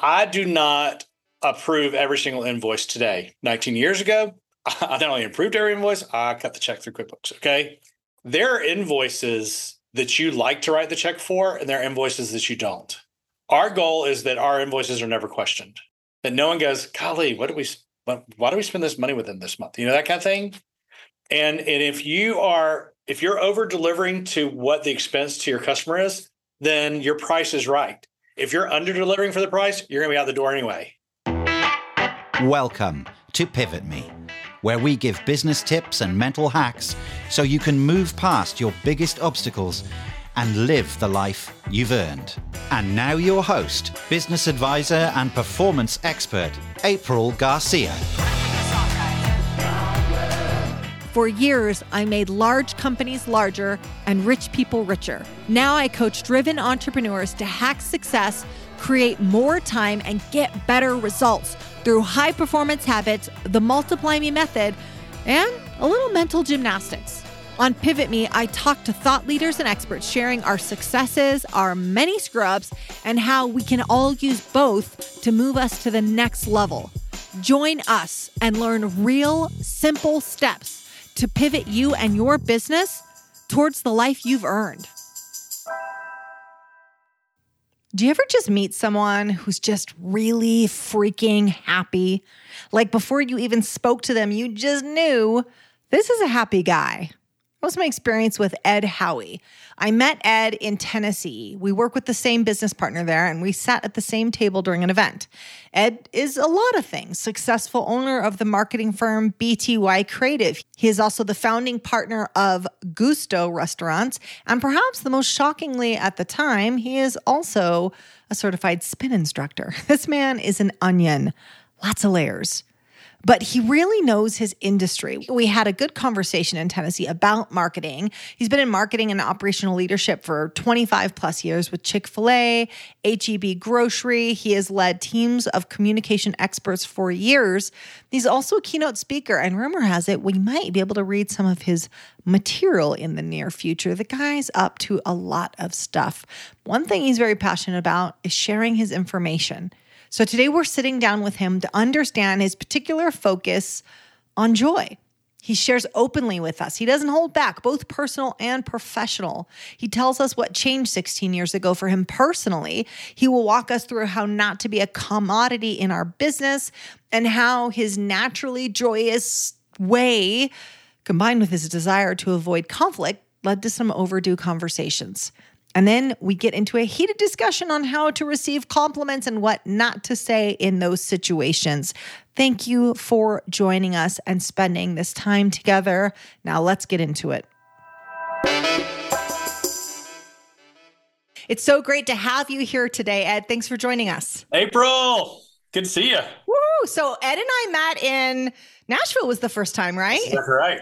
I do not approve every single invoice today. 19 years ago, I not only approved every invoice, I cut the check through QuickBooks. Okay. There are invoices that you like to write the check for, and there are invoices that you don't. Our goal is that our invoices are never questioned. That no one goes, golly, what do we why do we spend this money with them this month? You know, that kind of thing. And and if you are if you're over delivering to what the expense to your customer is, then your price is right. If you're under delivering for the price, you're going to be out the door anyway. Welcome to Pivot Me, where we give business tips and mental hacks so you can move past your biggest obstacles and live the life you've earned. And now, your host, business advisor, and performance expert, April Garcia. For years, I made large companies larger and rich people richer. Now I coach driven entrepreneurs to hack success, create more time, and get better results through high performance habits, the Multiply Me method, and a little mental gymnastics. On Pivot Me, I talk to thought leaders and experts sharing our successes, our many scrubs, and how we can all use both to move us to the next level. Join us and learn real, simple steps to pivot you and your business towards the life you've earned. Do you ever just meet someone who's just really freaking happy? Like before you even spoke to them, you just knew this is a happy guy. That was my experience with Ed Howie. I met Ed in Tennessee. We work with the same business partner there, and we sat at the same table during an event. Ed is a lot of things successful owner of the marketing firm BTY Creative. He is also the founding partner of Gusto Restaurants. And perhaps the most shockingly at the time, he is also a certified spin instructor. This man is an onion, lots of layers but he really knows his industry. We had a good conversation in Tennessee about marketing. He's been in marketing and operational leadership for 25 plus years with Chick fil A, HEB Grocery. He has led teams of communication experts for years. He's also a keynote speaker, and rumor has it we might be able to read some of his material in the near future. The guy's up to a lot of stuff. One thing he's very passionate about is sharing his information. So today we're sitting down with him to understand his particular focus on joy. He shares openly with us. He doesn't hold back, both personal and professional. He tells us what changed 16 years ago for him personally. He will walk us through how not to be a commodity in our business and how his naturally joyous way, combined with his desire to avoid conflict, led to some overdue conversations. And then we get into a heated discussion on how to receive compliments and what not to say in those situations. Thank you for joining us and spending this time together. Now let's get into it. It's so great to have you here today, Ed. Thanks for joining us. April, good to see you. Woo! So Ed and I met in Nashville was the first time, right? That's right.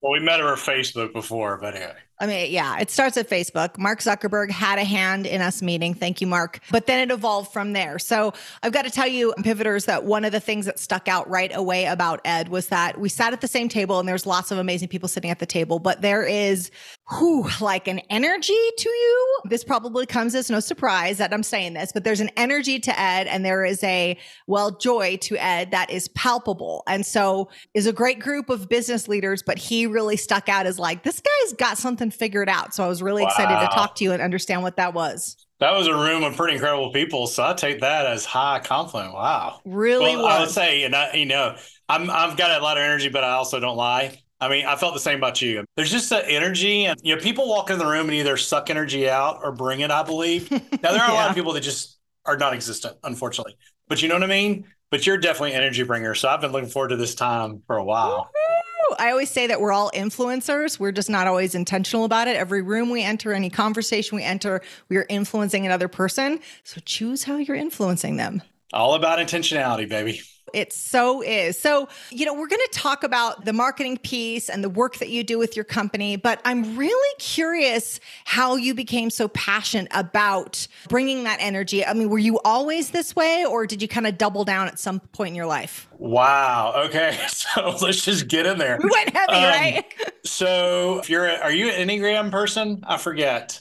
Well, we met over Facebook before, but anyway. I mean, yeah, it starts at Facebook. Mark Zuckerberg had a hand in us meeting. Thank you, Mark. But then it evolved from there. So I've got to tell you, pivoters, that one of the things that stuck out right away about Ed was that we sat at the same table and there's lots of amazing people sitting at the table, but there is whew, like an energy to you. This probably comes as no surprise that I'm saying this, but there's an energy to Ed and there is a, well, joy to Ed that is palpable. And so is a great group of business leaders, but he really stuck out as like, this guy's got something figured out. So I was really wow. excited to talk to you and understand what that was. That was a room of pretty incredible people. So I take that as high compliment. Wow. Really well, was. I would say, you know, you know, I'm, I've got a lot of energy, but I also don't lie. I mean, I felt the same about you. There's just that energy, and you know, people walk in the room and either suck energy out or bring it. I believe. Now there are yeah. a lot of people that just are non-existent, unfortunately. But you know what I mean. But you're definitely an energy bringer. So I've been looking forward to this time for a while. I always say that we're all influencers. We're just not always intentional about it. Every room we enter, any conversation we enter, we are influencing another person. So choose how you're influencing them. All about intentionality, baby. It so is. So, you know, we're going to talk about the marketing piece and the work that you do with your company, but I'm really curious how you became so passionate about bringing that energy. I mean, were you always this way or did you kind of double down at some point in your life? Wow. Okay. So let's just get in there. We went heavy, um, right? so if you're, a, are you an Enneagram person? I forget.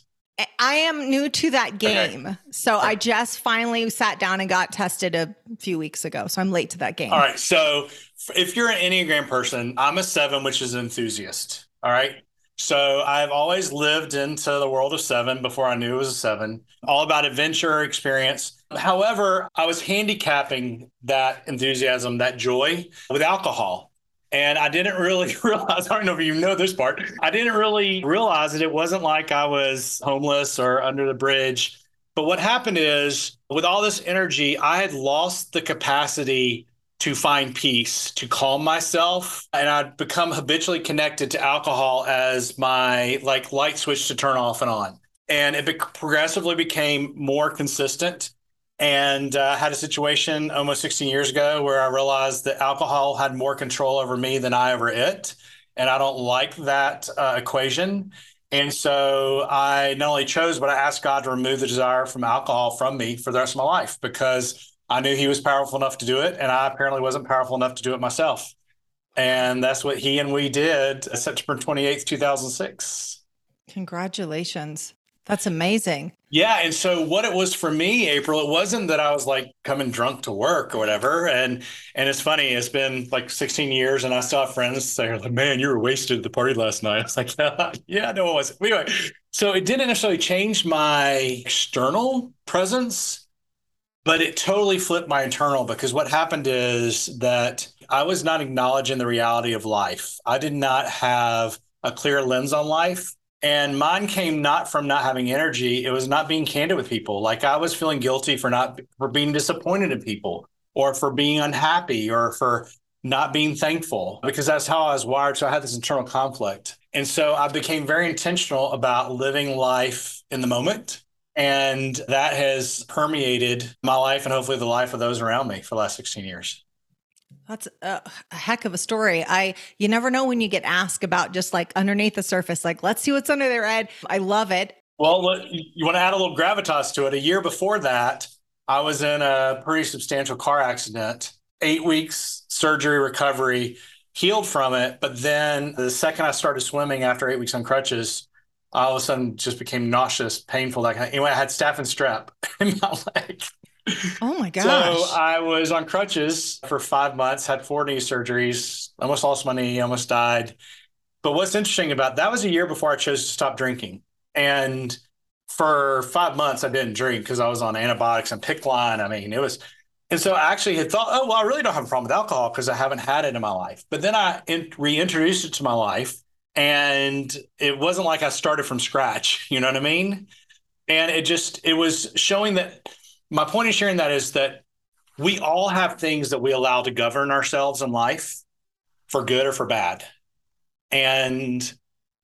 I am new to that game. Okay. So I just finally sat down and got tested a few weeks ago. So I'm late to that game. All right. So if you're an Enneagram person, I'm a seven, which is an enthusiast. All right. So I've always lived into the world of seven before I knew it was a seven, all about adventure experience. However, I was handicapping that enthusiasm, that joy with alcohol. And I didn't really realize, I don't know if you know this part, I didn't really realize that it wasn't like I was homeless or under the bridge. But what happened is, with all this energy, I had lost the capacity to find peace, to calm myself. And I'd become habitually connected to alcohol as my like light switch to turn off and on. And it be- progressively became more consistent. And uh, had a situation almost 16 years ago where I realized that alcohol had more control over me than I over it. And I don't like that uh, equation. And so I not only chose, but I asked God to remove the desire from alcohol from me for the rest of my life because I knew he was powerful enough to do it, and I apparently wasn't powerful enough to do it myself. And that's what he and we did September 28th, 2006. Congratulations. That's amazing. Yeah. And so what it was for me, April, it wasn't that I was like coming drunk to work or whatever. And and it's funny, it's been like 16 years and I still have friends say, like, man, you were wasted at the party last night. I was like, yeah, yeah, no, it wasn't. Anyway, so it didn't necessarily change my external presence but it totally flipped my internal because what happened is that I was not acknowledging the reality of life. I did not have a clear lens on life. And mine came not from not having energy. It was not being candid with people. Like I was feeling guilty for not for being disappointed in people or for being unhappy or for not being thankful because that's how I was wired. So I had this internal conflict. And so I became very intentional about living life in the moment and that has permeated my life and hopefully the life of those around me for the last 16 years. That's a, a, heck of a story. I you never know when you get asked about just like underneath the surface, like let's see what's under their head. I love it. Well, you want to add a little gravitas to it. A year before that, I was in a pretty substantial car accident. Eight weeks surgery recovery, healed from it. But then the second I started swimming after eight weeks on crutches, I all of a sudden just became nauseous, painful. That Like anyway, I had staph and strep in my leg. Oh my gosh. So I was on crutches for five months, had four knee surgeries, almost lost my knee, almost died. But what's interesting about that was a year before I chose to stop drinking. And for five months, I didn't drink because I was on antibiotics and PICC line. I mean, it was, and so I actually had thought, oh, well, I really don't have a problem with alcohol because I haven't had it in my life. But then I in, reintroduced it to my life and it wasn't like I started from scratch. You know what I mean? And it just it was showing that my point in sharing that is that we all have things that we allow to govern ourselves in life for good or for bad. And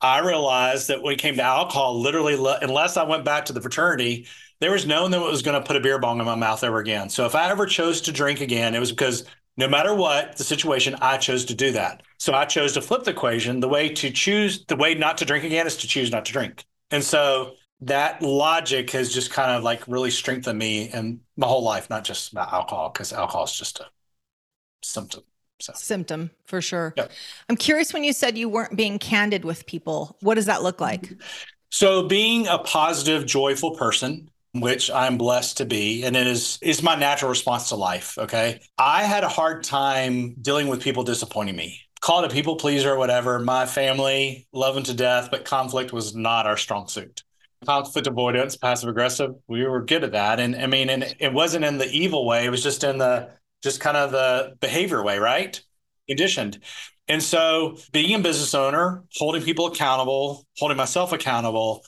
I realized that when it came to alcohol, literally, unless I went back to the fraternity, there was no one that was going to put a beer bong in my mouth ever again. So if I ever chose to drink again, it was because no matter what the situation, I chose to do that. So I chose to flip the equation. The way to choose, the way not to drink again is to choose not to drink. And so that logic has just kind of like really strengthened me and my whole life, not just about alcohol, because alcohol is just a symptom. So. Symptom for sure. Yeah. I'm curious when you said you weren't being candid with people. What does that look like? So, being a positive, joyful person, which I'm blessed to be, and it is is my natural response to life. Okay, I had a hard time dealing with people disappointing me. Call it a people pleaser or whatever. My family love them to death, but conflict was not our strong suit. Conflict avoidance, passive aggressive, we were good at that. And I mean, and it wasn't in the evil way; it was just in the just kind of the behavior way, right? Conditioned. And so, being a business owner, holding people accountable, holding myself accountable,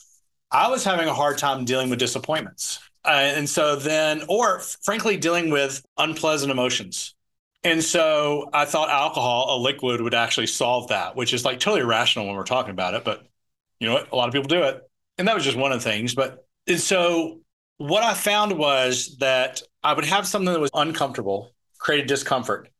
I was having a hard time dealing with disappointments. Uh, and so then, or frankly, dealing with unpleasant emotions. And so I thought alcohol, a liquid, would actually solve that, which is like totally irrational when we're talking about it. But you know what? A lot of people do it. And that was just one of the things. But and so what I found was that I would have something that was uncomfortable, created discomfort,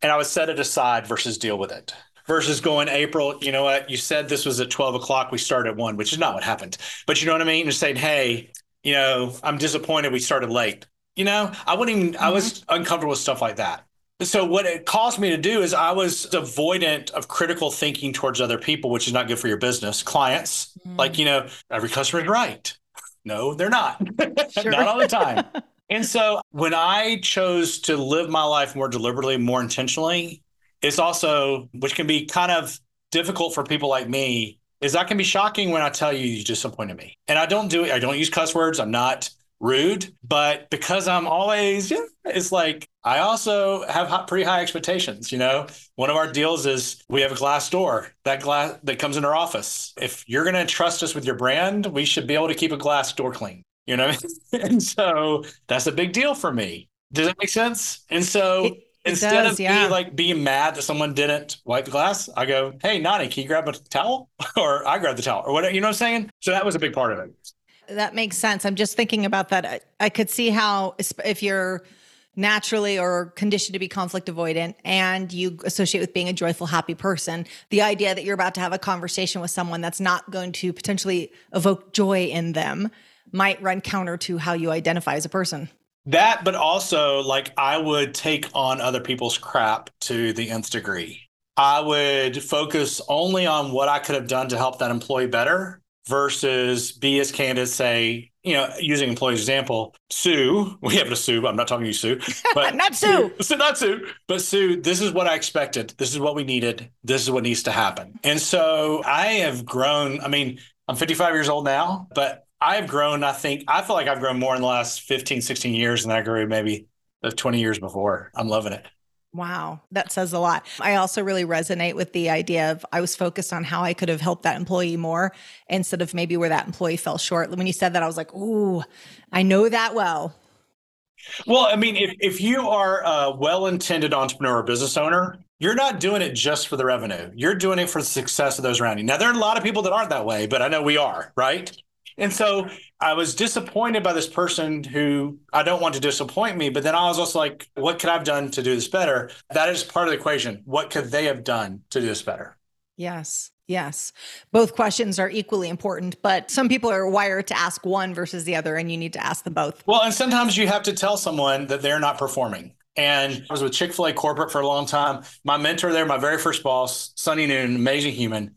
and I would set it aside versus deal with it versus going April, you know what, you said this was at 12 o'clock, we started at one, which is not what happened. But you know what I mean? And saying, hey, you know, I'm disappointed we started late. You know, I wouldn't even, mm-hmm. I was mm-hmm. uncomfortable with stuff like that. So what it caused me to do is I was avoidant of critical thinking towards other people, which is not good for your business. Clients, mm. like, you know, every customer is right. No, they're not. Sure. not all the time. and so when I chose to live my life more deliberately, more intentionally, it's also, which can be kind of difficult for people like me, is that can be shocking when I tell you you disappointed me. And I don't do it, I don't use cuss words. I'm not rude, but because I'm always, yeah, it's like I also have pretty high expectations. You know, one of our deals is we have a glass door that glass that comes in our office. If you're going to trust us with your brand, we should be able to keep a glass door clean. You know, I mean? and so that's a big deal for me. Does that make sense? And so. It- Instead does, of yeah. like being mad that someone didn't wipe the glass, I go, "Hey, Nani, can you grab a towel?" or I grab the towel, or whatever. You know what I'm saying? So that was a big part of it. That makes sense. I'm just thinking about that. I, I could see how if you're naturally or conditioned to be conflict avoidant and you associate with being a joyful happy person the idea that you're about to have a conversation with someone that's not going to potentially evoke joy in them might run counter to how you identify as a person that but also like i would take on other people's crap to the nth degree i would focus only on what i could have done to help that employee better versus be as candid, say, you know, using employee's example, Sue, we have to Sue, I'm not talking to you, Sue, but not Sue. Sue, not Sue, but Sue, this is what I expected. This is what we needed. This is what needs to happen. And so I have grown. I mean, I'm 55 years old now, but I have grown, I think, I feel like I've grown more in the last 15, 16 years than I grew maybe 20 years before. I'm loving it. Wow, that says a lot. I also really resonate with the idea of I was focused on how I could have helped that employee more instead of maybe where that employee fell short. When you said that, I was like, ooh, I know that well. Well, I mean, if, if you are a well intended entrepreneur or business owner, you're not doing it just for the revenue. You're doing it for the success of those around you. Now, there are a lot of people that aren't that way, but I know we are, right? And so I was disappointed by this person who I don't want to disappoint me, but then I was also like, what could I have done to do this better? That is part of the equation. What could they have done to do this better? Yes. Yes. Both questions are equally important, but some people are wired to ask one versus the other, and you need to ask them both. Well, and sometimes you have to tell someone that they're not performing. And I was with Chick fil A corporate for a long time. My mentor there, my very first boss, Sunny Noon, amazing human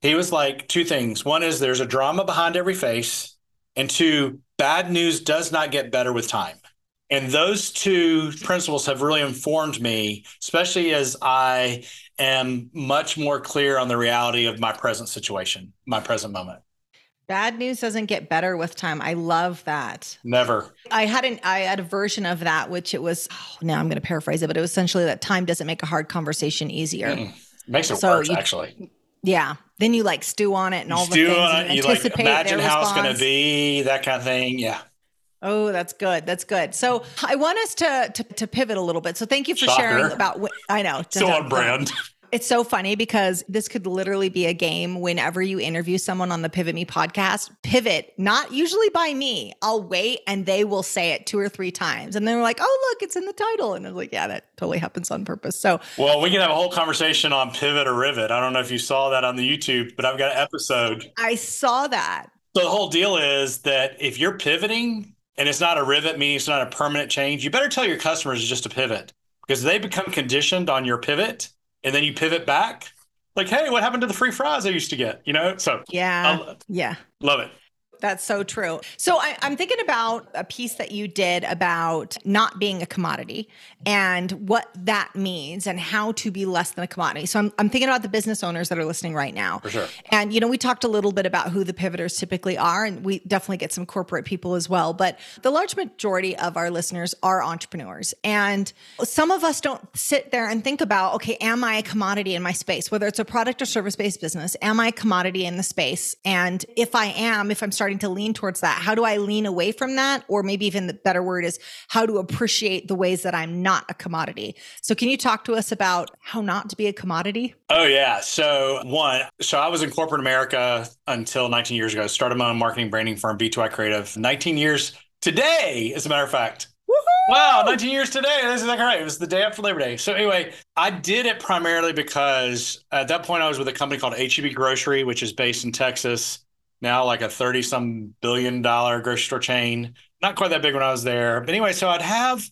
he was like two things. One is there's a drama behind every face, and two, bad news does not get better with time. And those two principles have really informed me, especially as I am much more clear on the reality of my present situation, my present moment. Bad news doesn't get better with time. I love that. Never. I had an I had a version of that, which it was. Oh, now I'm going to paraphrase it, but it was essentially that time doesn't make a hard conversation easier. Mm, makes it so worse, you, actually. Yeah. Then you like stew on it and all stew the things. On it, you like imagine how it's going to be, that kind of thing. Yeah. Oh, that's good. That's good. So I want us to to, to pivot a little bit. So thank you for Shocker. sharing about. I know. So on brand. It's so funny because this could literally be a game whenever you interview someone on the Pivot Me podcast. Pivot, not usually by me. I'll wait and they will say it two or three times. And they're like, oh, look, it's in the title. And I was like, yeah, that totally happens on purpose. So, well, we can have a whole conversation on pivot or rivet. I don't know if you saw that on the YouTube, but I've got an episode. I saw that. So the whole deal is that if you're pivoting and it's not a rivet, meaning it's not a permanent change, you better tell your customers it's just a pivot because they become conditioned on your pivot and then you pivot back like hey what happened to the free fries i used to get? You know so yeah. Yeah. love it that's so true. So I, am thinking about a piece that you did about not being a commodity and what that means and how to be less than a commodity. So I'm, I'm thinking about the business owners that are listening right now. For sure. And, you know, we talked a little bit about who the pivoters typically are, and we definitely get some corporate people as well. But the large majority of our listeners are entrepreneurs. And some of us don't sit there and think about, okay, am I a commodity in my space? Whether it's a product or service based business, am I a commodity in the space? And if I am, if I'm starting starting to lean towards that? How do I lean away from that? Or maybe even the better word is how to appreciate the ways that I'm not a commodity. So, can you talk to us about how not to be a commodity? Oh, yeah. So, one, so I was in corporate America until 19 years ago. Started my own marketing branding firm, B2I Creative. 19 years today, as a matter of fact. Wow, 19 years today. That's exactly right. It was the day after Labor Day. So anyway, I did it primarily because at that point I was with a company called HEB Grocery, which is based in Texas now like a 30 some billion dollar grocery store chain. Not quite that big when I was there. But anyway, so I'd have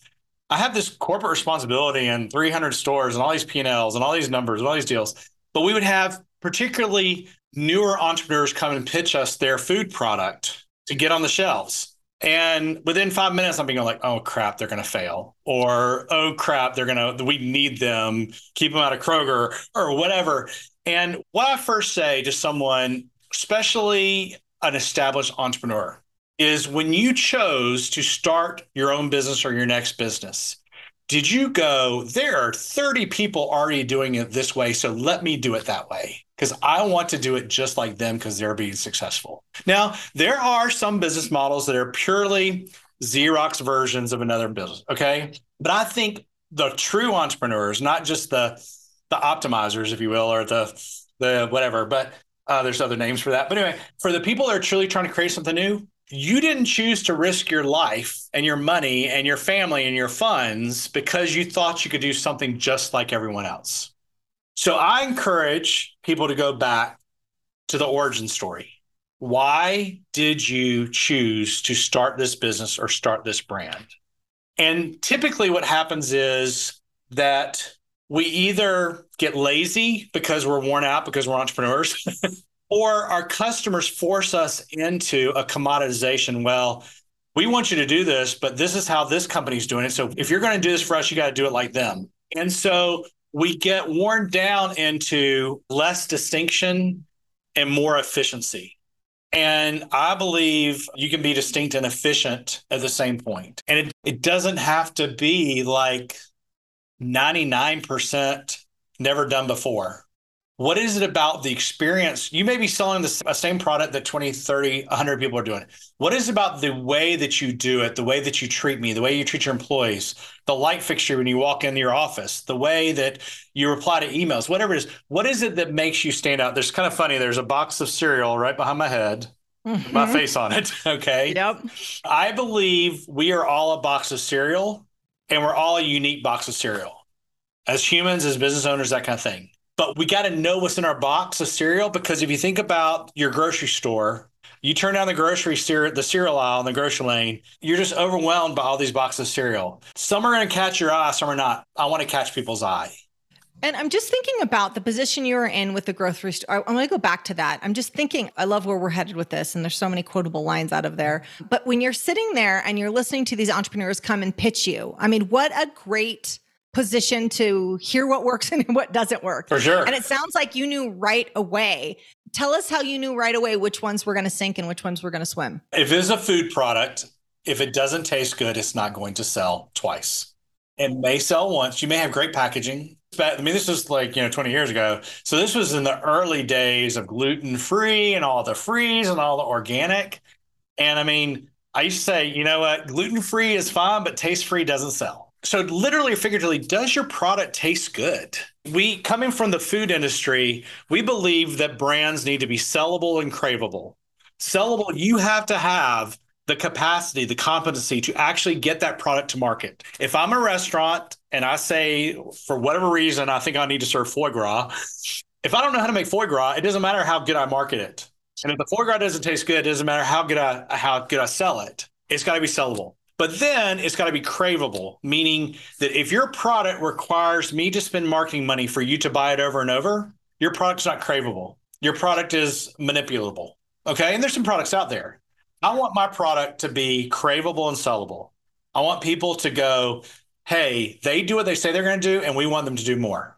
I have this corporate responsibility and 300 stores and all these P&Ls and all these numbers and all these deals. But we would have particularly newer entrepreneurs come and pitch us their food product to get on the shelves. And within five minutes, I'm being like, oh crap, they're going to fail. Or, oh crap, they're going to, we need them, keep them out of Kroger or whatever. And what I first say to someone, especially an established entrepreneur, is when you chose to start your own business or your next business, did you go, there are 30 people already doing it this way, so let me do it that way? Because I want to do it just like them because they're being successful. Now, there are some business models that are purely Xerox versions of another business. Okay. But I think the true entrepreneurs, not just the the optimizers, if you will, or the the whatever, but uh, there's other names for that. But anyway, for the people that are truly trying to create something new, you didn't choose to risk your life and your money and your family and your funds because you thought you could do something just like everyone else. So I encourage people to go back to the origin story. Why did you choose to start this business or start this brand? And typically, what happens is that we either get lazy because we're worn out because we're entrepreneurs, or our customers force us into a commoditization. Well, we want you to do this, but this is how this company's doing it. So if you're going to do this for us, you got to do it like them. And so we get worn down into less distinction and more efficiency. And I believe you can be distinct and efficient at the same point. And it, it doesn't have to be like 99% never done before. What is it about the experience? You may be selling the same product that 20, 30, 100 people are doing. What is about the way that you do it, the way that you treat me, the way you treat your employees, the light fixture when you walk into your office, the way that you reply to emails, whatever it is? What is it that makes you stand out? There's kind of funny. There's a box of cereal right behind my head. Mm-hmm. My face on it. Okay. Yep. I believe we are all a box of cereal and we're all a unique box of cereal as humans, as business owners, that kind of thing. But we got to know what's in our box of cereal because if you think about your grocery store, you turn down the grocery cereal, the cereal aisle in the grocery lane, you're just overwhelmed by all these boxes of cereal. Some are going to catch your eye, some are not. I want to catch people's eye. And I'm just thinking about the position you were in with the grocery store. I'm going to go back to that. I'm just thinking, I love where we're headed with this, and there's so many quotable lines out of there. But when you're sitting there and you're listening to these entrepreneurs come and pitch you, I mean, what a great position to hear what works and what doesn't work. For sure. And it sounds like you knew right away. Tell us how you knew right away which ones were going to sink and which ones were going to swim. If it's a food product, if it doesn't taste good, it's not going to sell twice. It may sell once. You may have great packaging. I mean, this was like, you know, 20 years ago. So this was in the early days of gluten free and all the freeze and all the organic. And I mean, I used to say, you know what, gluten free is fine, but taste free doesn't sell so literally or figuratively does your product taste good? We coming from the food industry we believe that brands need to be sellable and craveable. Sellable you have to have the capacity the competency to actually get that product to market. If i'm a restaurant and i say for whatever reason i think i need to serve foie gras if i don't know how to make foie gras it doesn't matter how good i market it. And if the foie gras doesn't taste good it doesn't matter how good i how good i sell it. It's got to be sellable but then it's got to be craveable, meaning that if your product requires me to spend marketing money for you to buy it over and over, your product's not craveable. Your product is manipulable. Okay. And there's some products out there. I want my product to be craveable and sellable. I want people to go, hey, they do what they say they're going to do, and we want them to do more.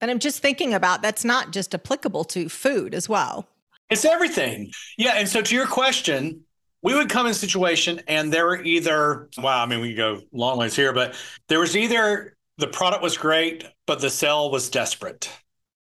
And I'm just thinking about that's not just applicable to food as well. It's everything. Yeah. And so to your question, we would come in situation and there were either wow i mean we go long ways here but there was either the product was great but the sale was desperate.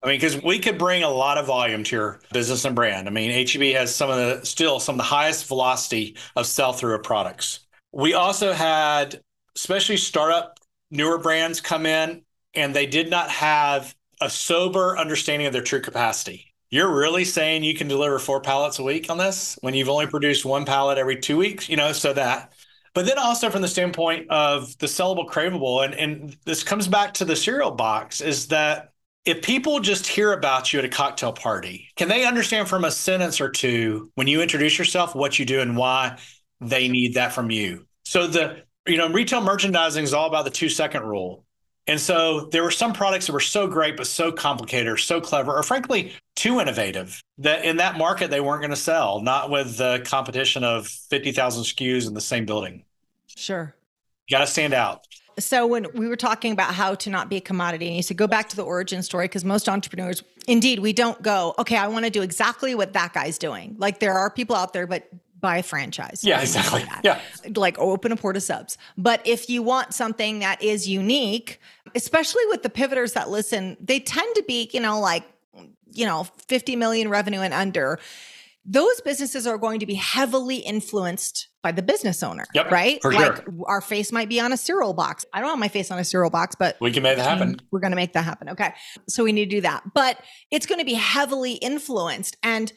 I mean because we could bring a lot of volume to your business and brand. I mean heb has some of the still some of the highest velocity of sell through of products. We also had especially startup newer brands come in and they did not have a sober understanding of their true capacity you're really saying you can deliver four pallets a week on this when you've only produced one pallet every two weeks, you know, so that. But then also from the standpoint of the sellable craveable, and, and this comes back to the cereal box, is that if people just hear about you at a cocktail party, can they understand from a sentence or two when you introduce yourself what you do and why they need that from you? So the You know, retail merchandising is all about the two second rule. And so there were some products that were so great, but so complicated or so clever, or frankly, too innovative that in that market they weren't going to sell, not with the competition of 50,000 SKUs in the same building. Sure. You got to stand out. So when we were talking about how to not be a commodity, and you said go back to the origin story because most entrepreneurs, indeed, we don't go, okay, I want to do exactly what that guy's doing. Like there are people out there, but buy a franchise. Yeah, exactly. Yeah. Like open a port of subs. But if you want something that is unique, especially with the pivoters that listen, they tend to be, you know, like, you know, 50 million revenue and under. Those businesses are going to be heavily influenced by the business owner, yep, right? For like sure. our face might be on a cereal box. I don't want my face on a cereal box, but we can make that happen. Mm-hmm. We're going to make that happen. Okay. So we need to do that. But it's going to be heavily influenced. And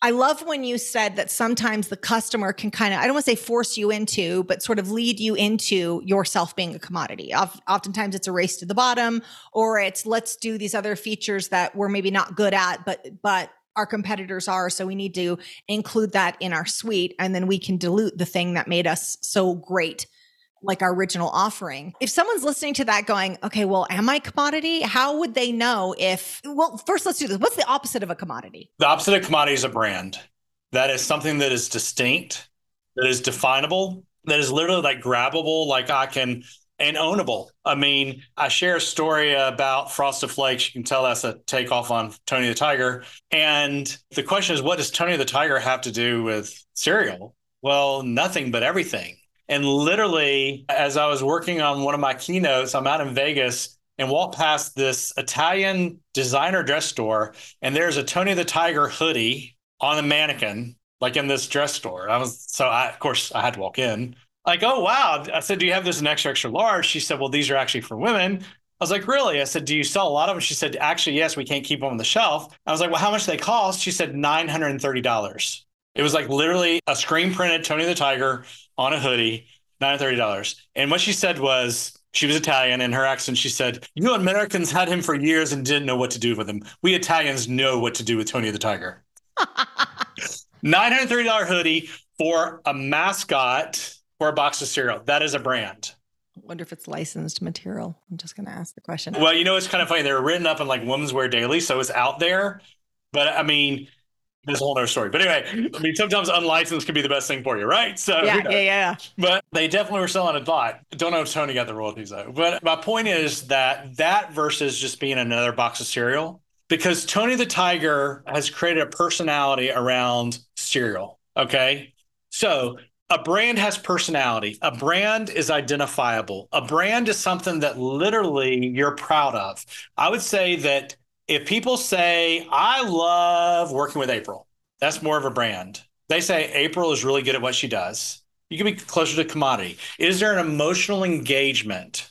I love when you said that sometimes the customer can kind of, I don't want to say force you into, but sort of lead you into yourself being a commodity. Oftentimes it's a race to the bottom, or it's let's do these other features that we're maybe not good at, but, but our competitors are. So we need to include that in our suite. And then we can dilute the thing that made us so great like our original offering. If someone's listening to that going, okay, well, am I commodity? How would they know if, well, first let's do this. What's the opposite of a commodity? The opposite of commodity is a brand. That is something that is distinct, that is definable, that is literally like grabbable, like I can, and ownable. I mean, I share a story about Frosted Flakes. You can tell that's a takeoff on Tony the Tiger. And the question is, what does Tony the Tiger have to do with cereal? Well, nothing but everything and literally, as I was working on one of my keynotes, I'm out in Vegas and walk past this Italian designer dress store, and there's a Tony the Tiger hoodie on a mannequin, like in this dress store. I was so I of course I had to walk in. Like, oh wow. I said, Do you have this in extra extra large? She said, Well, these are actually for women. I was like, really? I said, do you sell a lot of them? She said, actually, yes, we can't keep them on the shelf. I was like, well, how much do they cost? She said, $930. It was like literally a screen printed Tony the Tiger on a hoodie, $930. And what she said was, she was Italian in her accent. She said, You Americans had him for years and didn't know what to do with him. We Italians know what to do with Tony the Tiger. $930 hoodie for a mascot for a box of cereal. That is a brand. I wonder if it's licensed material. I'm just going to ask the question. Well, you know, it's kind of funny. They're written up in like Women's Wear Daily, so it's out there. But I mean, there's a whole other story. But anyway, I mean, sometimes unlicensed can be the best thing for you, right? So yeah, yeah, yeah. But they definitely were selling a lot. Don't know if Tony got the royalties though. But my point is that that versus just being another box of cereal, because Tony the Tiger has created a personality around cereal. Okay. So a brand has personality. A brand is identifiable. A brand is something that literally you're proud of. I would say that if people say, I love working with April, that's more of a brand. They say April is really good at what she does. You can be closer to commodity. Is there an emotional engagement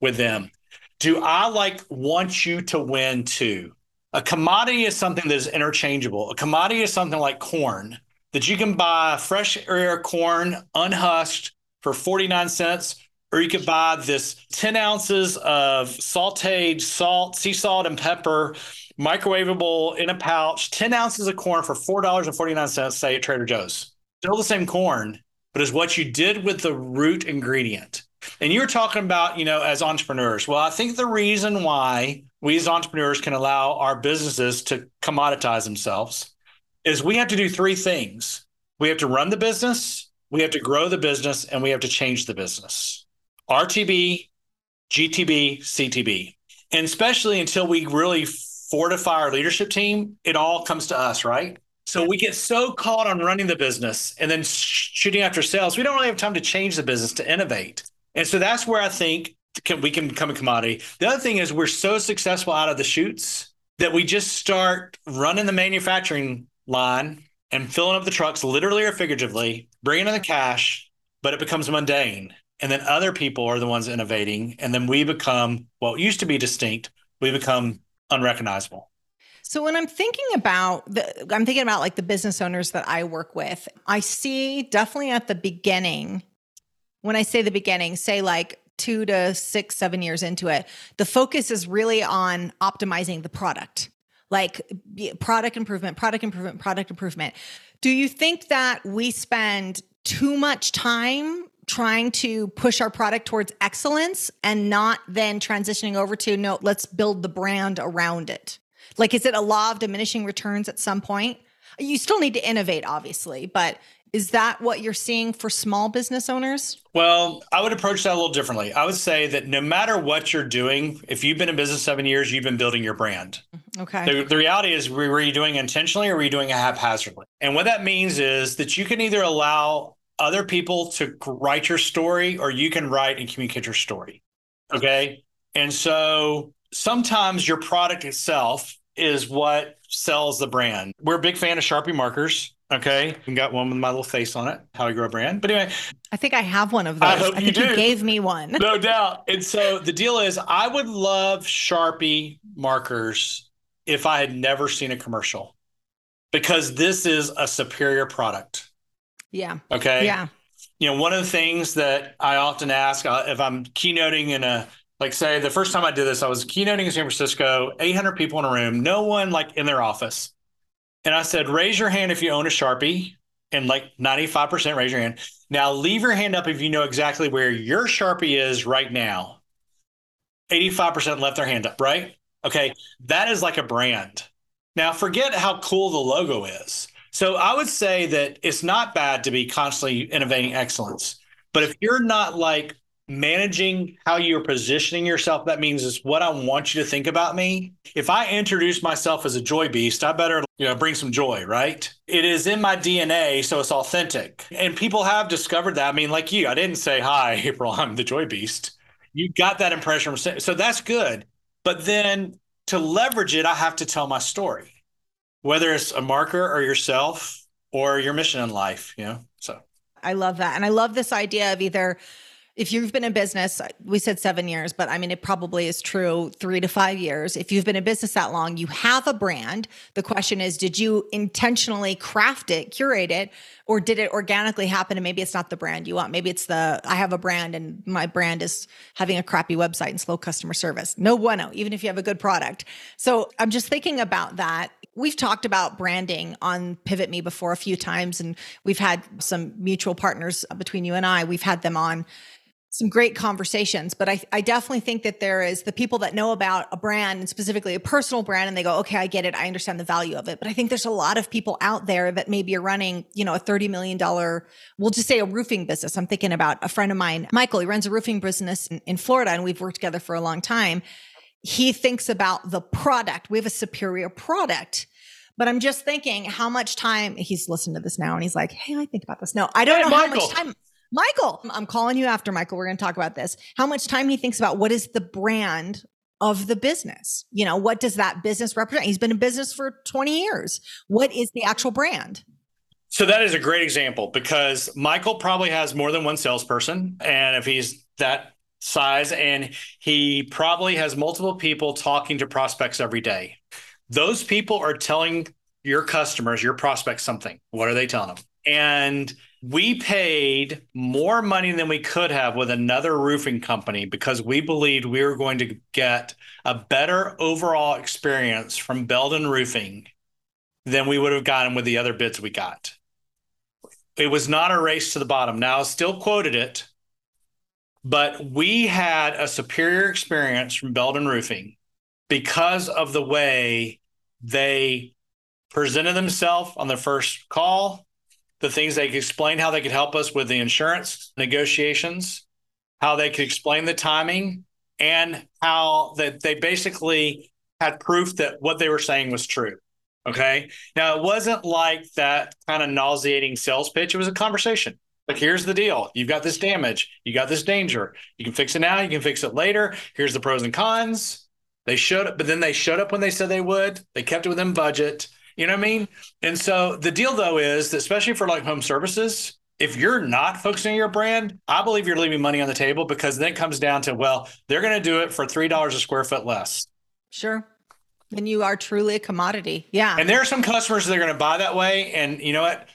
with them? Do I like want you to win too? A commodity is something that is interchangeable. A commodity is something like corn that you can buy fresh air corn unhusked for 49 cents or you could buy this 10 ounces of sauteed salt, sea salt, and pepper, microwavable in a pouch, 10 ounces of corn for $4.49, say at Trader Joe's. Still the same corn, but it's what you did with the root ingredient. And you were talking about, you know, as entrepreneurs. Well, I think the reason why we as entrepreneurs can allow our businesses to commoditize themselves is we have to do three things. We have to run the business, we have to grow the business, and we have to change the business. RTB, GTB, CTB. And especially until we really fortify our leadership team, it all comes to us, right? So we get so caught on running the business and then shooting after sales, we don't really have time to change the business to innovate. And so that's where I think can, we can become a commodity. The other thing is we're so successful out of the chutes that we just start running the manufacturing line and filling up the trucks, literally or figuratively, bringing in the cash, but it becomes mundane and then other people are the ones innovating. And then we become what used to be distinct we become unrecognizable. So when i'm thinking about the i'm thinking about like the business owners that i work with i see definitely at the beginning when i say the beginning say like two to six seven years into it the focus is really on optimizing the product. Like product improvement product improvement product improvement. Do you think that we spend too much time trying to push our product towards excellence and not then transitioning over to no, let's build the brand around it? Like, is it a law of diminishing returns at some point? You still need to innovate, obviously, but is that what you're seeing for small business owners? Well, I would approach that a little differently. I would say that no matter what you're doing, if you've been in business seven years, you've been building your brand. Mm-hmm. Okay. The, the reality is, were you doing intentionally or were you doing it haphazardly? And what that means is that you can either allow other people to write your story or you can write and communicate your story. Okay. And so sometimes your product itself is what sells the brand. We're a big fan of Sharpie markers. Okay. We got one with my little face on it, how I grow a brand. But anyway, I think I have one of those. I hope I you think do. gave me one. no doubt. And so the deal is, I would love Sharpie markers if I had never seen a commercial because this is a superior product. Yeah. Okay. Yeah. You know, one of the things that I often ask uh, if I'm keynoting in a, like, say, the first time I did this, I was keynoting in San Francisco, 800 people in a room, no one like in their office. And I said, raise your hand if you own a Sharpie. And like 95% raise your hand. Now leave your hand up if you know exactly where your Sharpie is right now. 85% left their hand up, right? Okay. That is like a brand. Now forget how cool the logo is. So I would say that it's not bad to be constantly innovating excellence. But if you're not like managing how you're positioning yourself, that means is what I want you to think about me. If I introduce myself as a joy beast, I better, you know, bring some joy, right? It is in my DNA, so it's authentic. And people have discovered that. I mean, like you, I didn't say, hi, April, I'm the joy beast. You got that impression so that's good. But then to leverage it, I have to tell my story, whether it's a marker or yourself or your mission in life, you know? So I love that. And I love this idea of either if you've been in business, we said seven years, but I mean, it probably is true three to five years. If you've been in business that long, you have a brand. The question is, did you intentionally craft it, curate it, or did it organically happen? And maybe it's not the brand you want. Maybe it's the, I have a brand and my brand is having a crappy website and slow customer service. No bueno, even if you have a good product. So I'm just thinking about that we've talked about branding on Pivot Me before a few times, and we've had some mutual partners uh, between you and I. We've had them on some great conversations, but I, I definitely think that there is the people that know about a brand and specifically a personal brand and they go, okay, I get it. I understand the value of it. But I think there's a lot of people out there that maybe are running, you know, a $30 million, we'll just say a roofing business. I'm thinking about a friend of mine, Michael, he runs a roofing business in, in Florida and we've worked together for a long time. He thinks about the product. We have a superior product. But I'm just thinking how much time he's listened to this now and he's like, Hey, I think about this. No, I don't Hey, know Michael. how much time. Michael, I'm calling you after Michael. We're going to talk about this. How much time he thinks about what is the brand of the business? You know, what does that business represent? He's been in business for 20 years. What is the actual brand? So that is a great example because Michael probably has more than one salesperson. And if he's that size, and he probably has multiple people talking to prospects every day, those people are telling your customers, your prospects, something. What are they telling them? And we paid more money than we could have with another roofing company because we believed we were going to get a better overall experience from Belden Roofing than we would have gotten with the other bids we got. It was not a race to the bottom. Now, still quoted it, but we had a superior experience from Belden Roofing because of the way they presented themselves on the first call, the things they could explain how they could help us with the insurance negotiations, how they could explain the timing, and how that they basically had proof that what they were saying was true. Okay. Now it wasn't like that kind of nauseating sales pitch. It was a conversation. Like, here's the deal. You've got this damage. You got this danger. You can fix it now. You can fix it later. Here's the pros and cons. They showed up, but then they showed up when they said they would. They kept it within budget. You know what I mean? And so the deal though is that especially for like home services, if you're not focusing on your brand, I believe you're leaving money on the table because then it comes down to, well, they're going to do it for $3 a square foot less. Sure. Then you are truly a commodity. Yeah. And there are some customers that are going to buy that way. And you know what?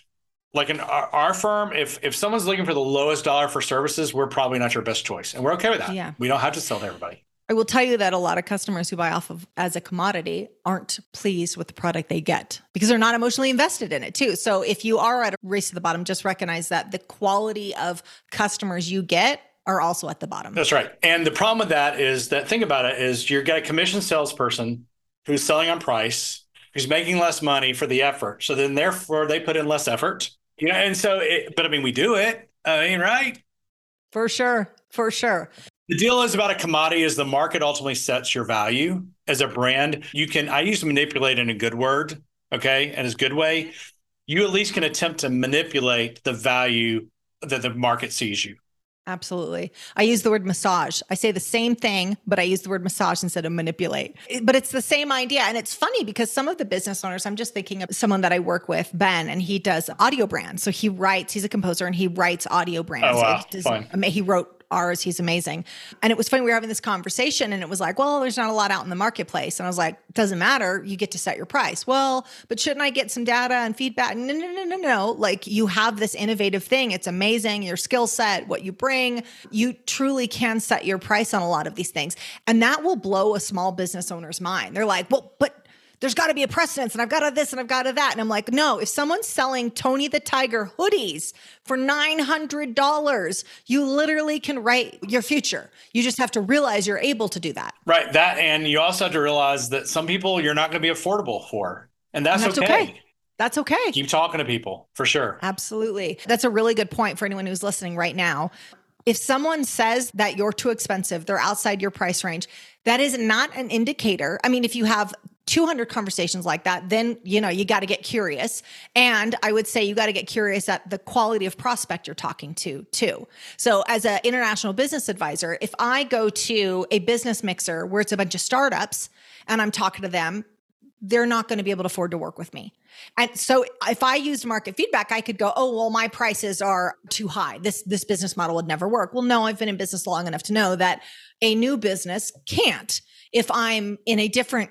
Like in our, our firm, if if someone's looking for the lowest dollar for services, we're probably not your best choice, and we're okay with that. Yeah. We don't have to sell to everybody. I will tell you that a lot of customers who buy off of as a commodity aren't pleased with the product they get because they're not emotionally invested in it too. So if you are at a race to the bottom, just recognize that the quality of customers you get are also at the bottom. That's right. And the problem with that is that think about it is you're got a commission salesperson who's selling on price, who's making less money for the effort. So then therefore they put in less effort. You know, and so it, but I mean we do it. I mean, right? For sure. For sure. The deal is about a commodity is the market ultimately sets your value as a brand. You can I use manipulate in a good word, okay, and as good way. You at least can attempt to manipulate the value that the market sees you. Absolutely. I use the word massage. I say the same thing, but I use the word massage instead of manipulate. But it's the same idea. And it's funny because some of the business owners, I'm just thinking of someone that I work with, Ben, and he does audio brands. So he writes, he's a composer and he writes audio brands. Oh, wow. Does, Fine. he wrote ours. He's amazing. And it was funny. We were having this conversation and it was like, well, there's not a lot out in the marketplace. And I was like, doesn't matter. You get to set your price. Well, but shouldn't I get some data and feedback? No, no, no, no, no. Like you have this innovative thing. It's amazing. Your skill set, what you bring, you truly can set your price on a lot of these things. And that will blow a small business owner's mind. They're like, well, but there's got to be a precedence and I've got to this and I've got to that. And I'm like, no, if someone's selling Tony the Tiger hoodies for $900, you literally can write your future. You just have to realize you're able to do that. Right. That, and you also have to realize that some people you're not going to be affordable for. And that's, And that's okay. okay. That's okay. Keep talking to people for sure. Absolutely. That's a really good point for anyone who's listening right now. If someone says that you're too expensive, they're outside your price range, that is not an indicator. I mean, if you have 200 conversations like that, then you know you got to get curious. And I would say you got to get curious at the quality of prospect you're talking to too. So as an international business advisor, if I go to a business mixer where it's a bunch of startups and I'm talking to them, they're not going to be able to afford to work with me. And so if I used market feedback, I could go, "Oh, well my prices are too high. This this business model would never work." Well, no, I've been in business long enough to know that a new business can't. If I'm in a different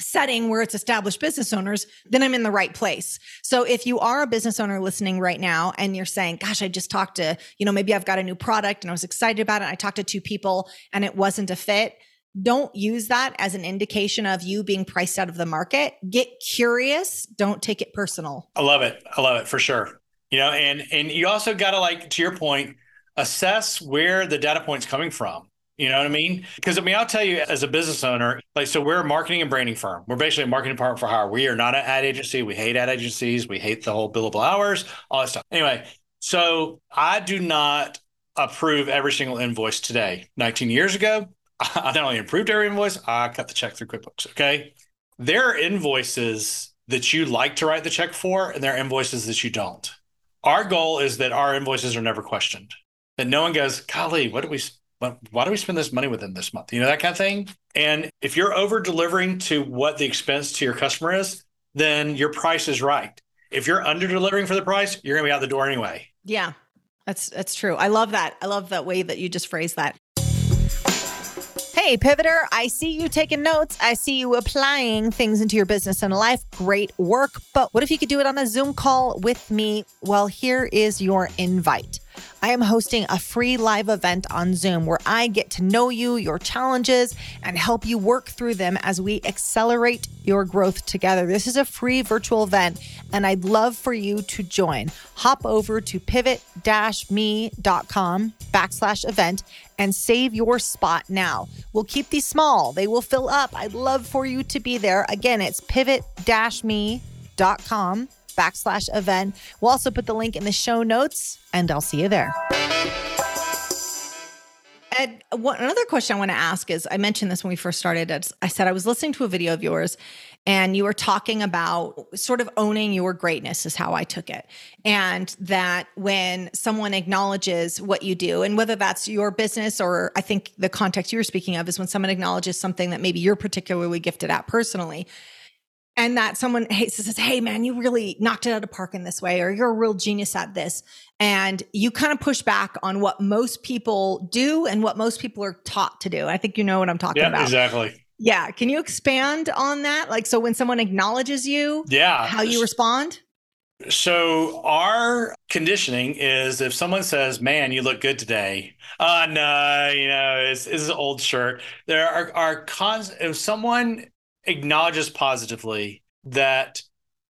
setting where it's established business owners, then I'm in the right place. So if you are a business owner listening right now and you're saying, gosh, I just talked to, you know, maybe I've got a new product and I was excited about it. I talked to two people and it wasn't a fit. Don't use that as an indication of you being priced out of the market. Get curious. Don't take it personal. I love it. I love it for sure. You know, and and you also got to like to your point, assess where the data point's coming from. You know what I mean? Because I mean, I'll tell you, as a business owner, like, so we're a marketing and branding firm. We're basically a marketing department for hire. We are not an ad agency. We hate ad agencies. We hate the whole billable hours, all that stuff. Anyway, so I do not approve every single invoice today. 19 years ago, I not only approved every invoice, I cut the check through QuickBooks. Okay. There are invoices that you like to write the check for, and there are invoices that you don't. Our goal is that our invoices are never questioned, that no one goes, golly, what do we, what, why do we spend this money with them this month? You know, that kind of thing. And if you're over delivering to what the expense to your customer is, then your price is right. If you're under delivering for the price, you're going to be out the door anyway. Yeah, that's that's true. I love that. I love that way that you just phrased that. Hey, Pivoter, I see you taking notes. I see you applying things into your business and life. Great work. But what if you could do it on a Zoom call with me? Well, here is your invite. I am hosting a free live event on Zoom where I get to know you, your challenges, and help you work through them as we accelerate your growth together. This is a free virtual event, and I'd love for you to join. Hop over to pivot-me.com backslash event and save your spot now. We'll keep these small, they will fill up. I'd love for you to be there. Again, it's pivot-me.com backslash event. We'll also put the link in the show notes, and I'll see you there. Ed, what, another question I want to ask is I mentioned this when we first started. I said I was listening to a video of yours and you were talking about sort of owning your greatness, is how I took it. And that when someone acknowledges what you do, and whether that's your business or I think the context you were speaking of is when someone acknowledges something that maybe you're particularly gifted at personally, and that someone says, Hey, man, you really knocked it out of the park in this way, or you're a real genius at this. And you kind of push back on what most people do and what most people are taught to do. I think you know what I'm talking Yeah, about. exactly. Yeah. Can you expand on that? Like, so when someone acknowledges you, Yeah. how you respond? So our conditioning is if someone says, "Man, you look good today," uh no, you know, it's, it's an old shirt. There are are cons. If someone acknowledges positively that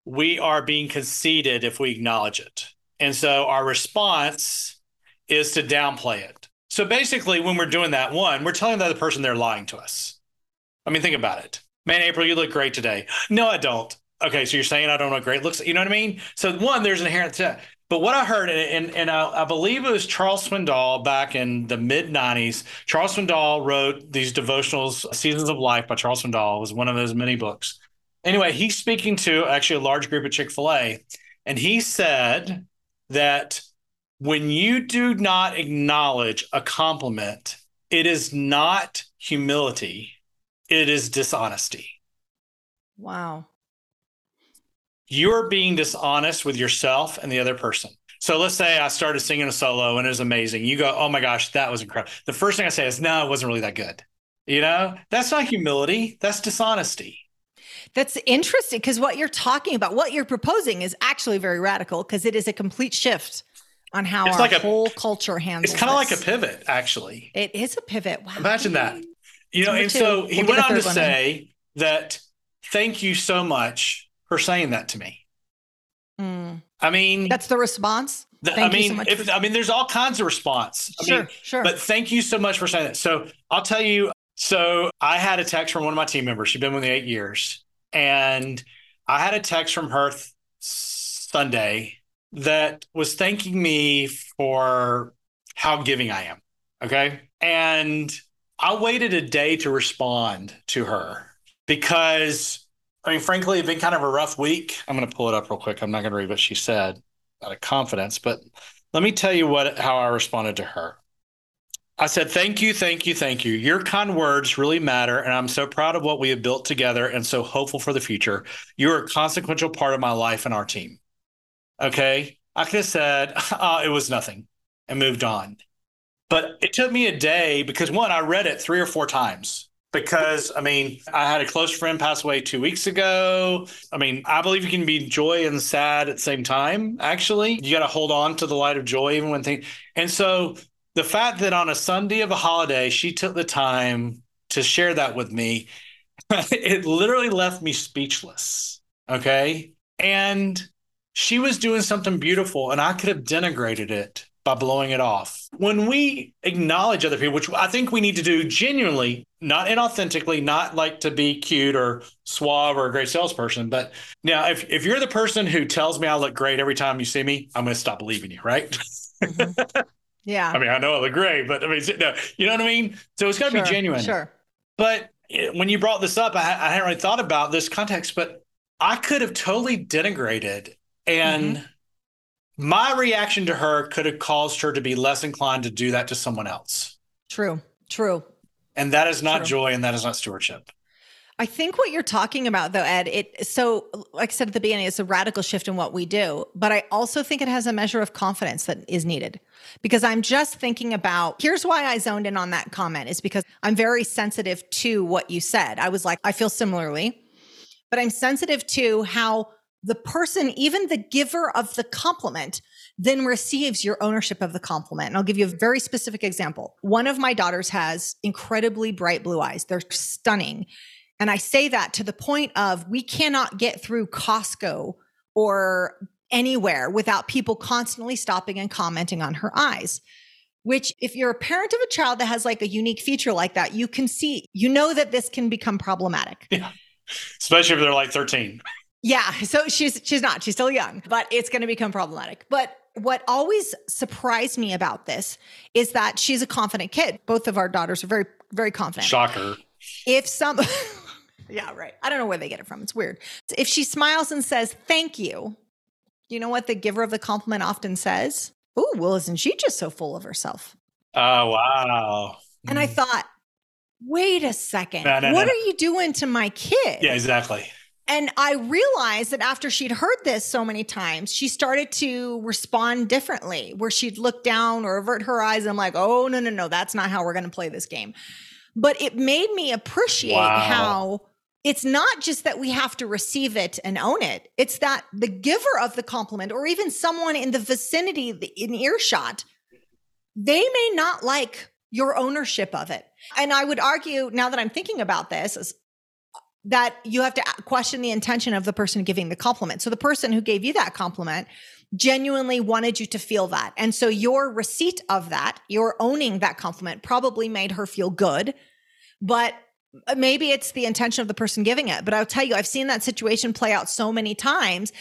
we are being conceited if we acknowledge it, and so our response is to downplay it. So basically, when we're doing that, one, we're telling the other person they're lying to us. I mean, think about it. Man, April, you look great today. No, I don't. Okay, so you're saying I don't know great looks. You know what I mean? So one, there's inherent. But what I heard, and and I, I, believe it was Charles Swindoll back in the mid '90s. Charles Swindoll wrote these devotionals, Seasons of Life by Charles Swindoll was one of those many books. Anyway, he's speaking to actually a large group at Chick Fil A, and he said that when you do not acknowledge a compliment, it is not humility; it is dishonesty. Wow you're being dishonest with yourself and the other person. So let's say I started singing a solo and it was amazing. You go, oh my gosh, that was incredible. The first thing I say is, no, it wasn't really that good. You know, that's not humility, that's dishonesty. That's interesting because what you're talking about, what you're proposing is actually very radical because it is a complete shift on how it's our like a, whole culture handles. It's kind of like a pivot, actually. It is a pivot. Wow. Imagine that. You know, and so he we'll went on to say in. that thank you so much for saying that to me. Mm. I mean, that's the response. The, I mean, so if, I mean, there's all kinds of response. I sure, mean, sure. But thank you so much for saying that. So I'll tell you. So I had a text from one of my team members. She'd been with me eight years, and I had a text from her th- Sunday that was thanking me for how giving I am. Okay, and I waited a day to respond to her because I mean, frankly, it's been kind of a rough week. I'm going to pull it up real quick. I'm not going to read what she said out of confidence, but let me tell you what how I responded to her. I said, "Thank you, thank you, thank you. Your kind words really matter, and I'm so proud of what we have built together, and so hopeful for the future. You're a consequential part of my life and our team." Okay, I could have said uh, it was nothing and moved on, but it took me a day because one, I read it three or four times because I mean, I had a close friend pass away two weeks ago. I mean, I believe you can be joy and sad at the same time. Actually, you got to hold on to the light of joy even when things. And so the fact that on a Sunday of a holiday, she took the time to share that with me, it literally left me speechless. Okay. And she was doing something beautiful, and I could have denigrated it by blowing it off. When we acknowledge other people, which I think we need to do genuinely, not inauthentically, not like to be cute or suave or a great salesperson, but now if, if you're the person who tells me I look great every time you see me, I'm going to stop believing you, right? Mm-hmm. Yeah. I mean, I know I look great, but I mean, no, you know what I mean? So it's got to sure, be genuine. Sure. But eh, when you brought this up, I, I hadn't really thought about this context, but I could have totally denigrated and mm-hmm my reaction to her could have caused her to be less inclined to do that to someone else. True, true. And that is not true. joy and that is not stewardship. I think what you're talking about though, Ed, it so like I said at the beginning, it's a radical shift in what we do. But I also think it has a measure of confidence that is needed. Because I'm just thinking about here's why I zoned in on that comment is because I'm very sensitive to what you said. I was like, I feel similarly, but I'm sensitive to how the person, even the giver of the compliment, then receives your ownership of the compliment. And I'll give you a very specific example. One of my daughters has incredibly bright blue eyes, they're stunning. And I say that to the point of we cannot get through Costco or anywhere without people constantly stopping and commenting on her eyes. Which, if you're a parent of a child that has like a unique feature like that, you can see, you know that this can become problematic. Yeah. Especially if they're like 13. Yeah, so she's she's not. She's still young, but it's going to become problematic. But what always surprised me about this is that she's a confident kid. Both of our daughters are very very confident. Shocker. If some Yeah, right. I don't know where they get it from. It's weird. If she smiles and says, "Thank you." You know what the giver of the compliment often says? "Oh, well, isn't she just so full of herself?" Oh, wow. And I hmm. thought, "Wait a second. No, no, what no. are you doing to my kid?" Yeah, exactly. And I realized that after she'd heard this so many times, she started to respond differently, where she'd look down or avert her eyes. And I'm like, oh, no, no, no, that's not how we're going to play this game. But it made me appreciate wow. how it's not just that we have to receive it and own it. It's that the giver of the compliment or even someone in the vicinity in earshot, they may not like your ownership of it. And I would argue now that I'm thinking about this is that you have to question the intention of the person giving the compliment. So the person who gave you that compliment genuinely wanted you to feel that. And so your receipt of that, your owning that compliment probably made her feel good. But uh, maybe it's the intention of the person giving it. But I'll tell you, I've seen that situation play out so many times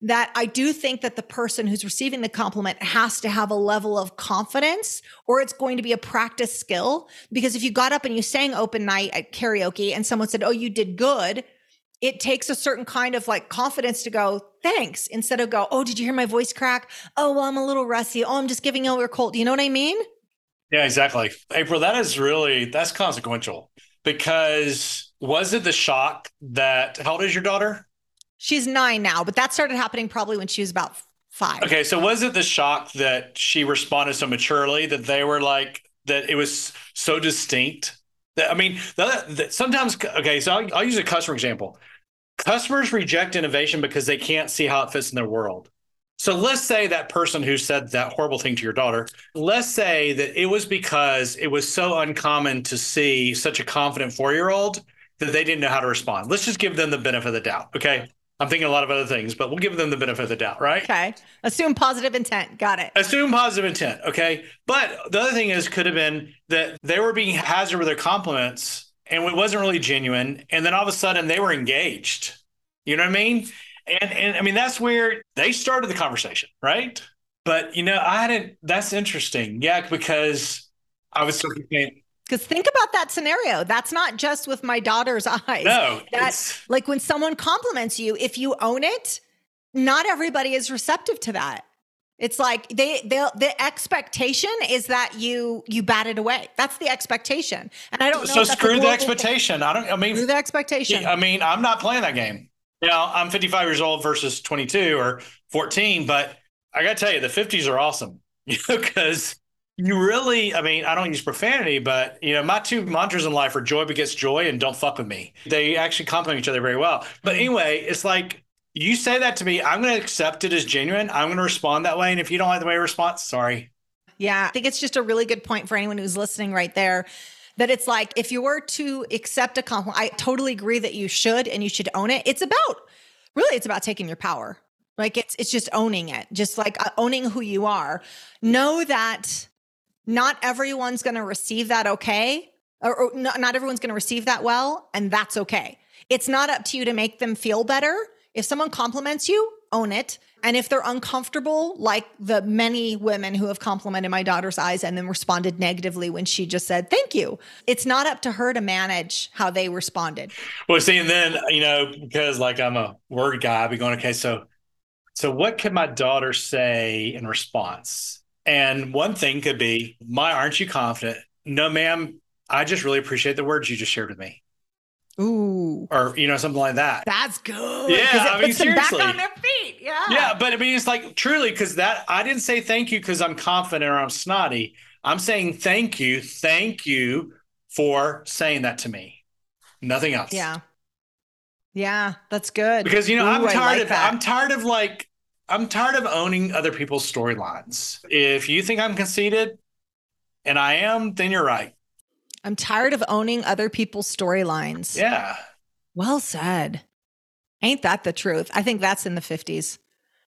that I do think that the person who's receiving the compliment has to have a level of confidence or it's going to be a practice skill. Because if you got up and you sang open night at karaoke and someone said, Oh, you did good, it takes a certain kind of like confidence to go, thanks, instead of go, Oh, did you hear my voice crack? Oh, well, I'm a little rusty. Oh, I'm just giving over a cold. You know what I mean? Yeah, exactly. April, that is really that's consequential because was it the shock that how old is your daughter? She's nine now, but that started happening probably when she was about five. Okay, so was it the shock that she responded so maturely that they were like that it was so distinct? That I mean, that, that sometimes okay, so I'll, I'll use a customer example. Customers reject innovation because they can't see how it fits in their world. So let's say that person who said that horrible thing to your daughter, let's say that it was because it was so uncommon to see such a confident four year old that they didn't know how to respond. Let's just give them the benefit of the doubt. Okay. I'm thinking a lot of other things, but we'll give them the benefit of the doubt, right? Okay. Assume positive intent. Got it. Assume positive intent. Okay. But the other thing is, could have been that they were being hazard with their compliments and it wasn't really genuine. And then all of a sudden they were engaged. You know what I mean? And, and I mean, that's where they started the conversation, right? But, you know, I hadn't, that's interesting. Yeah. Because I was so thinking, because think about that scenario. That's not just with my daughter's eyes. No. That's like when someone compliments you, if you own it, not everybody is receptive to that. It's like they, they the expectation is that you you bat it away. That's the expectation, and I don't know. So screw the expectation. Thing. I don't. I mean, screw the expectation. I mean, I'm not playing that game. You know, I'm 55 years old versus 22 or 14, but I got to tell you, the 50s are awesome. You know, because you really, I mean, I don't use profanity, but you know, my two mantras in life are joy begets joy and don't fuck with me. They actually complement each other very well. But anyway, it's like you say that to me, I'm going to accept it as genuine. I'm going to respond that way. And if you don't like the way I respond, sorry. Yeah, I think it's just a really good point for anyone who's listening right there. That it's like if you were to accept a compliment, I totally agree that you should and you should own it. It's about really, it's about taking your power. Like it's it's just owning it, just like uh, owning who you are. Know that not everyone's going to receive that okay, or, or not, not everyone's going to receive that well, and that's okay. It's not up to you to make them feel better. If someone compliments you, own it. And if they're uncomfortable, like the many women who have complimented my daughter's eyes and then responded negatively when she just said, thank you, it's not up to her to manage how they responded. Well, see, and then, you know, because like I'm a word guy, I'd be going, okay, so, so what can my daughter say in response? And one thing could be, my aren't you confident? No, ma'am. I just really appreciate the words you just shared with me. Ooh. Or, you know, something like that. That's good. Yeah. I mean, seriously. back on their feet. Yeah. Yeah. But I mean, it's like truly because that I didn't say thank you because I'm confident or I'm snotty. I'm saying thank you. Thank you for saying that to me. Nothing else. Yeah. Yeah. That's good. Because, you know, Ooh, I'm tired like of that. I'm tired of like I'm tired of owning other people's storylines. If you think I'm conceited, and I am, then you're right. I'm tired of owning other people's storylines. Yeah. Well said. Ain't that the truth? I think that's in the 50s.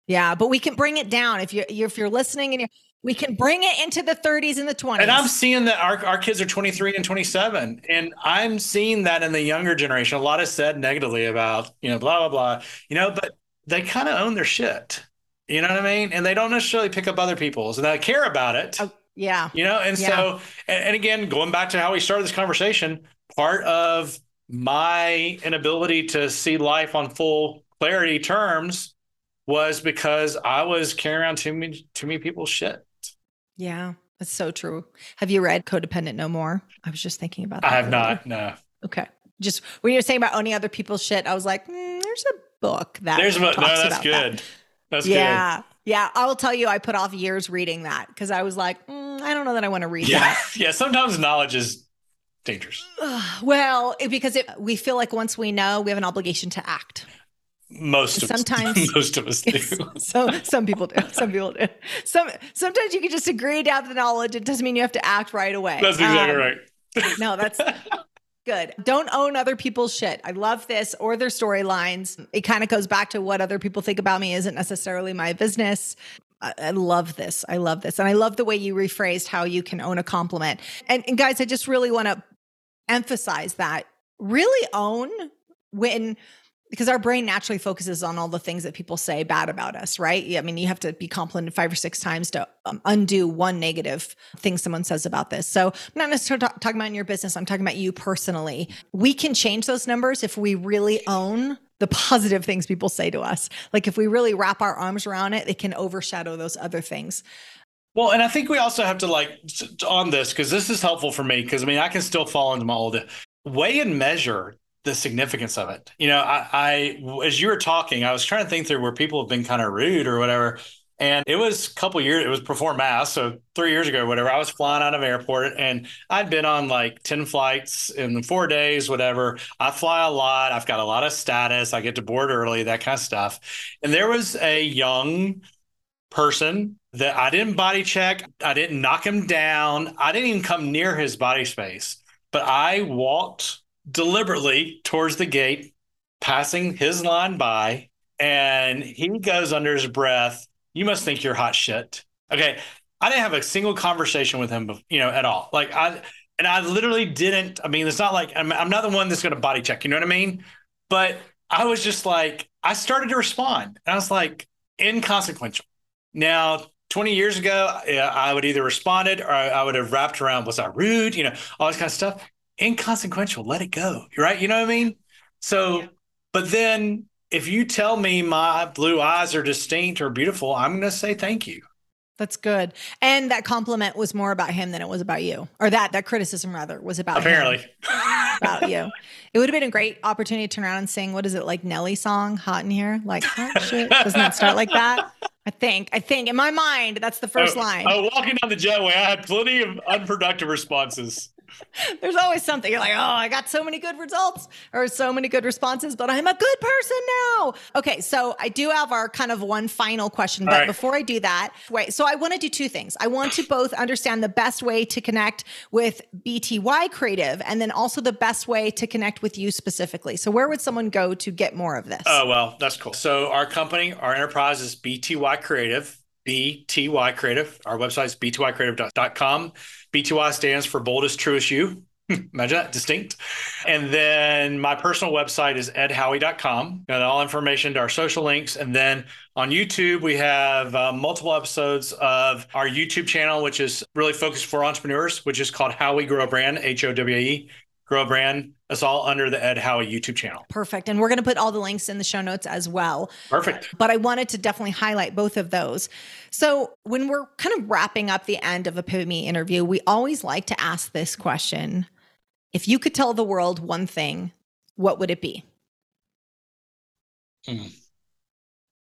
Yeah, but we can bring it down if you if you're listening and you we can bring it into the 30s and the 20s. And I'm seeing that our, our kids are 23 and 27. And I'm seeing that in the younger generation. A lot is said negatively about, you know, blah, blah, blah. You know, but they kind of own their shit. You know what I mean? And they don't necessarily pick up other people's and they care about it. Oh, yeah. You know, and yeah. so, and, and again, going back to how we started this conversation, part of my inability to see life on full clarity terms was because I was carrying around too many, too many people's shit. Yeah, that's so true. Have you read Codependent No More? I was just thinking about that. I have earlier. not. No. Okay. Just when you were saying about owning other people's shit, I was like, mm, there's a book that there's a. No, that's good. That. That's yeah. Good. Yeah. I will tell you, I put off years reading that because I was like, mm, I don't know that I want to read yeah. that. Yeah. Sometimes knowledge is dangerous? Well, it- because it, we feel like once we know, we have an obligation to act. Most of Sometimes- us, most of us do. So some people do. Some people do. Some sometimes you can just agree to have the knowledge. It doesn't mean you have to act right away. That's exactly Um, right. No, that's good. Don't own other people's shit. I love this or their storylines. It kind of goes back to what other people think about me isn't necessarily my business. I, love this. I love this. And I love the way you rephrased how you can own a compliment. And, and guys, I just really want to emphasize that really own when because our brain naturally focuses on all the things that people say bad about us, right? I mean, you have to be complimented five or six times to um, undo one negative thing someone says about this. So I'm not necessarily ta- talking about in your business. I'm talking about you personally. We can change those numbers if we really own the positive things people say to us. Like if we really wrap our arms around it, it can overshadow those other things. Well, and I think we also have to like on this because this is helpful for me because I mean I can still fall into my old weigh and measure the significance of it. You know, I, I as you were talking, I was trying to think through where people have been kind of rude or whatever. And it was a couple years, it was before mass. So three years ago, whatever, I was flying out of airport and I'd been on like 10 flights in four days, whatever. I fly a lot. I've got a lot of status. I get to board early, that kind of stuff. And there was a young person that I didn't body check. I didn't knock him down. I didn't even come near his body space, but I walked deliberately towards the gate, passing his line by, and he goes under his breath, "You must think you're hot shit." Okay, I didn't have a single conversation with him, you know, at all. Like I, and I literally didn't. I mean, it's not like I'm, I'm not the one that's going to body check. You know what I mean? But I was just like, I started to respond, and I was like, inconsequential. Now, 20 years ago, I would either responded or I, would have wrapped around, was I rude? You know, all this kind of stuff. Inconsequential, let it go. Right? You know what I mean? So, Yeah. but then if you tell me my blue eyes are distinct or beautiful, I'm going to say thank you. That's good. And that compliment was more about him than it was about you. Or that that criticism rather was about him. Apparently. about you. It would have been a great opportunity to turn around and sing, what is it, like Nelly song, Hot in Here? Like, hot shit. Doesn't that start like that? I think. I think in my mind, that's the first oh, line. Oh, walking down the jetway, I had plenty of unproductive responses. There's always something. You're like, oh, I got so many good results or so many good responses, but I'm a good person now. Okay, so I do have our kind of one final question, but right. before I do that, wait. So I want to do two things. I want to both understand the best way to connect with BTY Creative, and then also the best way to connect with you specifically. So where would someone go to get more of this? Oh, well, that's cool. So our company, our enterprise is BTY Creative, BTY Creative. Our website is btycreative.com. BTY stands for boldest, truest you. Imagine that, distinct. And then my personal website is edhowe.com. Got all information to our social links. And then on YouTube, we have uh, multiple episodes of our YouTube channel, which is really focused for entrepreneurs, which is called How We Grow a Brand, H O W E, Grow a Brand. It's all under the Ed Howe YouTube channel. Perfect. And we're going to put all the links in the show notes as well. Perfect. Uh, but I wanted to definitely highlight both of those. So, when we're kind of wrapping up the end of a Pivot Me interview, we always like to ask this question If you could tell the world one thing, what would it be? Hmm.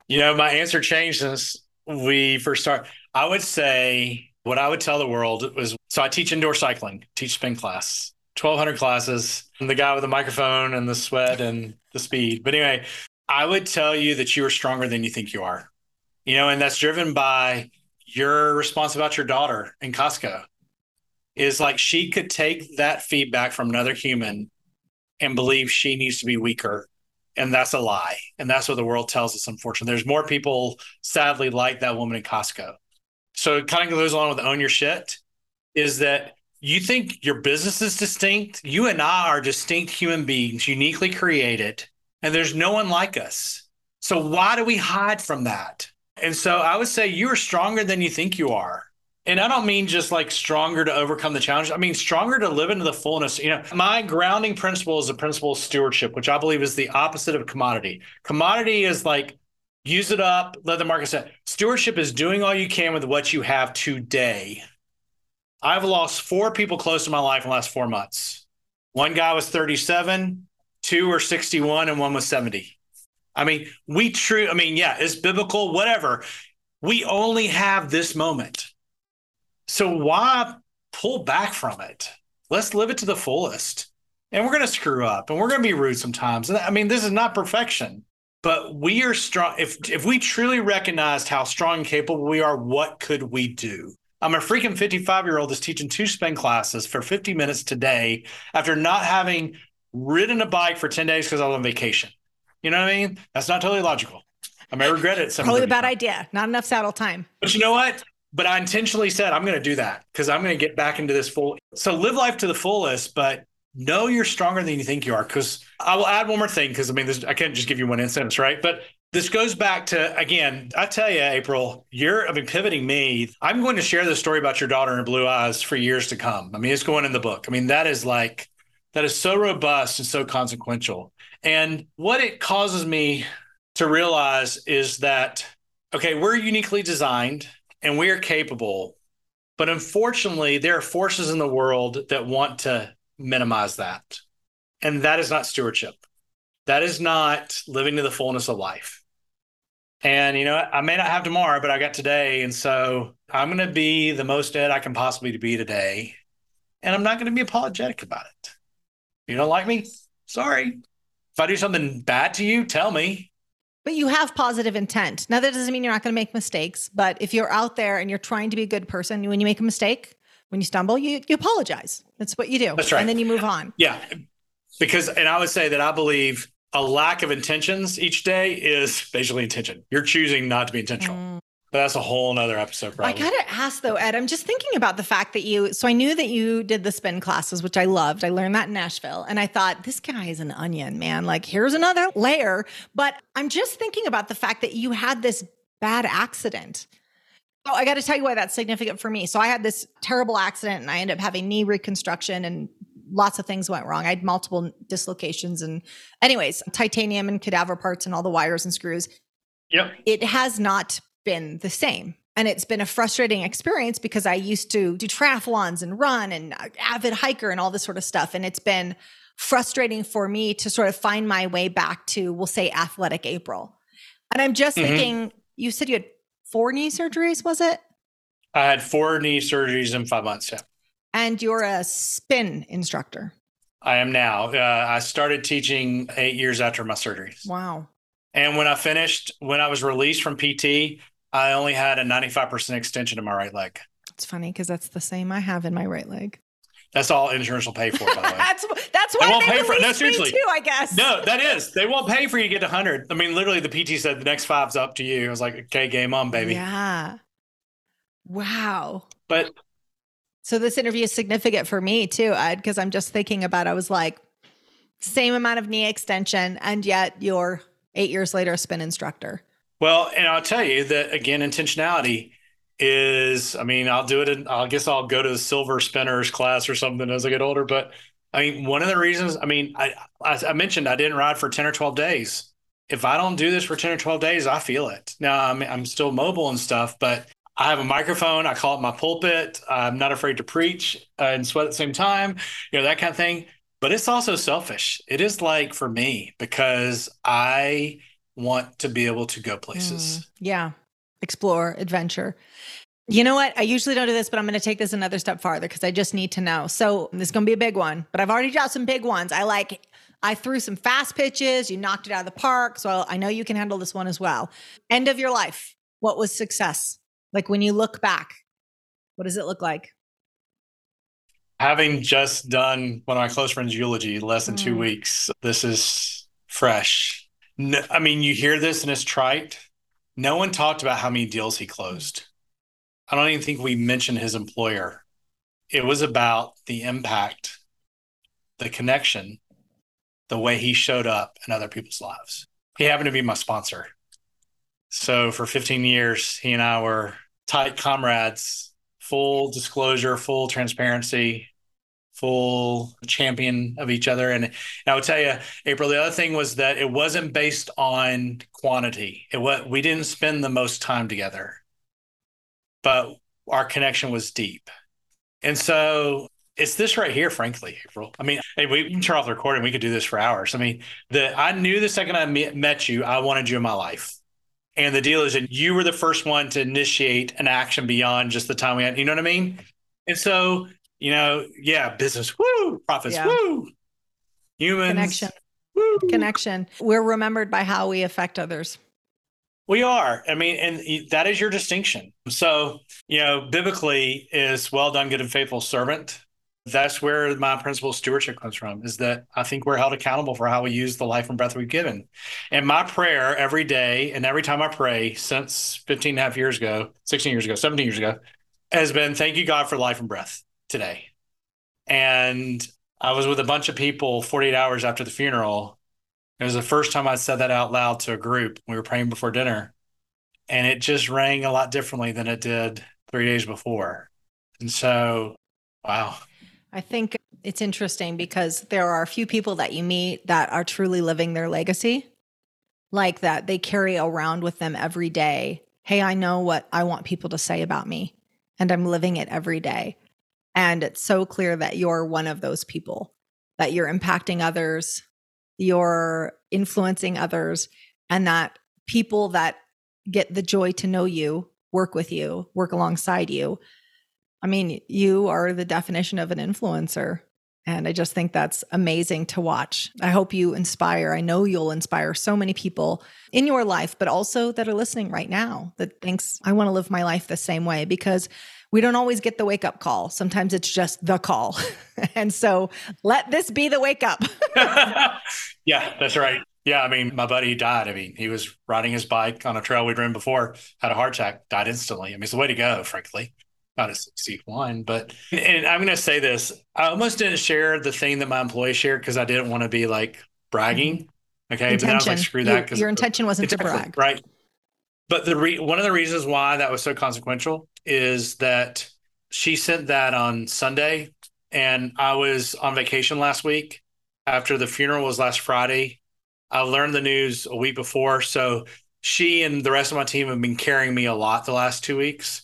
You know, my answer changed since we first started. I would say what I would tell the world was so I teach indoor cycling, teach spin class, 1,200 classes. I'm the guy with the microphone and the sweat and the speed. But anyway, I would tell you that you are stronger than you think you are. You know, and that's driven by your response about your daughter in Costco. Is like she could take that feedback from another human and believe she needs to be weaker and that's a lie. And that's what the world tells us, unfortunately. There's more people, sadly, like that woman in Costco. So it kind of goes along with own your shit is that you think your business is distinct. You and I are distinct human beings, uniquely created, and there's no one like us. So why do we hide from that? And so I would say you are stronger than you think you are. And I don't mean just like stronger to overcome the challenge. I mean stronger to live into the fullness. You know, my grounding principle is the principle of stewardship, which I believe is the opposite of commodity. Commodity is like use it up, let the market set. Stewardship is doing all you can with what you have today. I've lost four people close to my life in the last four months. One guy was 37, two were 61, and one was 70. I mean, we true, I mean, yeah, it's biblical, whatever. We only have this moment. So why pull back from it? let's live it to the fullest. And we're going to screw up and we're going to be rude sometimes. And I mean, this is not perfection, but we are strong. If, if we truly recognized how strong and capable we are, what could we do? I'm a freaking 55 year old that's teaching two spin classes for 50 minutes today after not having ridden a bike for 10 days because I was on vacation. You know what I mean? That's not totally logical. I may regret it. Probably a bad idea. Not enough saddle time. But you know what? But I intentionally said I'm going to do that because I'm going to get back into this full. So live life to the fullest, but know you're stronger than you think you are. Because I will add one more thing because I mean, this, I can't just give you one instance, right? But this goes back to again, I tell you, April, you're I mean pivoting me. I'm going to share this story about your daughter and blue eyes for years to come. I mean, it's going in the book. I mean, that is like that is so robust and so consequential. And what it causes me to realize is that okay, we're uniquely designed and we are capable. But unfortunately, there are forces in the world that want to minimize that. And that is not stewardship. That is not living to the fullness of life. And you know, I may not have tomorrow, but I got today, and so I'm going to be the most Ed I can possibly be today, and I'm not going to be apologetic about it. You don't like me? Sorry. If I do something bad to you, tell me. But you have positive intent. Now that doesn't mean you're not going to make mistakes, but if you're out there and you're trying to be a good person, when you make a mistake, when you stumble, you you apologize. That's what you do. That's right. And then you move on. Yeah. Because and I would say that I believe a lack of intentions each day is basically intention. You're choosing not to be intentional. Mm. But that's a whole nother episode. Probably. I gotta ask though, Ed. I'm just thinking about the fact that you. So I knew that you did the spin classes, which I loved. I learned that in Nashville, and I thought this guy is an onion, man. Like here's another layer. But I'm just thinking about the fact that you had this bad accident. Oh, I got to tell you why that's significant for me. So I had this terrible accident, and I ended up having knee reconstruction and lots of things went wrong. I had multiple dislocations and anyways, titanium and cadaver parts and all the wires and screws. Yep. It has not been the same. And it's been a frustrating experience because I used to do triathlons and run and uh, avid hiker and all this sort of stuff. And it's been frustrating for me to sort of find my way back to, we'll say, athletic April. And I'm just mm-hmm. thinking, you said you had four knee surgeries, was it? I had four knee surgeries in five months. Yeah and you're a spin instructor. I am now. Uh, I started teaching eight years after my surgeries. Wow. And when I finished, when I was released from PT, I only had a 95% extension in my right leg. It's funny because that's the same I have in my right leg. That's all insurance will pay for, by the way. that's that's why they won't they pay for it. No, seriously. Too, I guess. No, that is. They won't pay for you to get to 100. I mean, literally, the PT said the next five's up to you. I was like, okay, game on, baby. Yeah. Wow. But so this interview is significant for me too, Ed, because I'm just thinking about I was like, same amount of knee extension, and yet you're eight years later a spin instructor. Well, and I'll tell you that again, intentionality is, I mean, I'll do it. In, I guess I'll go to the silver spinners class or something as I get older. But I mean, one of the reasons, I mean, I, I mentioned I didn't ride for 10 or 12 days. If I don't do this for 10 or 12 days, I feel it. Now I'm, I'm still mobile and stuff, but I have a microphone. I call it my pulpit. I'm not afraid to preach and sweat at the same time, you know, that kind of thing. But it's also selfish. It is like for me because I want to be able to go places. Mm, yeah. Explore, adventure. You know what? I usually don't do this, but I'm going to take this another step farther because I just need to know. So this is going to be a big one, but I've already got some big ones. I like, I threw some fast pitches. You knocked it out of the park. So I know you can handle this one as well. End of your life. What was success? Like when you look back, what does it look like? Having just done one of my close friends' eulogy less than mm. two weeks, this is fresh. No, I mean, you hear this and it's trite. No one talked about how many deals he closed. I don't even think we mentioned his employer. It was about the impact, the connection, the way he showed up in other people's lives. He happened to be my sponsor. So for 15 years, he and I were tight comrades, full disclosure, full transparency, full champion of each other. And, I would tell you, April, the other thing was that it wasn't based on quantity. It was we didn't spend the most time together, but our connection was deep. And so it's this right here, frankly, April. I mean, hey, we can turn off the recording. We could do this for hours. I mean, the I knew the second I met you, I wanted you in my life. And the deal is that you were the first one to initiate an action beyond just the time we had, you know what I mean? And so You know, yeah, business, woo, profits, Yeah. woo, humans, Connection. woo. Connection. We're remembered by how we affect others. We are. I mean, and that is your distinction. So, you know, biblically is well done, good and faithful servant. That's where my principle of stewardship comes from, is that I think we're held accountable for how we use the life and breath we've given. And my prayer every day and every time I pray since 15 and a half years ago, 16 years ago, 17 years ago, has been thank you, God, for life and breath today. And I was with a bunch of people 48 hours after the funeral. It was the first time I said that out loud to a group. We were praying before dinner and it just rang a lot differently than it did three days before. And so, wow. I think it's interesting because there are a few people that you meet that are truly living their legacy, like that they carry around with them every day. Hey, I know what I want people to say about me, and I'm living it every day. And it's so clear that you're one of those people, that you're impacting others, you're influencing others, and that people that get the joy to know you, work with you, work alongside you, I mean, you are the definition of an influencer. And I just think that's amazing to watch. I hope you inspire. I know you'll inspire so many people in your life, but also that are listening right now that thinks, I want to live my life the same way because we don't always get the wake up call. Sometimes it's just the call. and so let this be the wake up. yeah, that's right. Yeah, I mean, my buddy died. I mean, he was riding his bike on a trail we'd ridden before, had a heart attack, died instantly. I mean, it's the way to go, frankly. Not a 61, but and I'm going to say this: I almost didn't share the thing that my employee shared because I didn't want to be like bragging. Mm-hmm. Okay, but I was intention. like, screw Your- that because your intention wasn't to brag. right? But the re- one of the reasons why that was so consequential is that she sent that on Sunday, and I was on vacation last week. After the funeral was last Friday, I learned the news a week before, so she and the rest of my team have been carrying me a lot the last two weeks.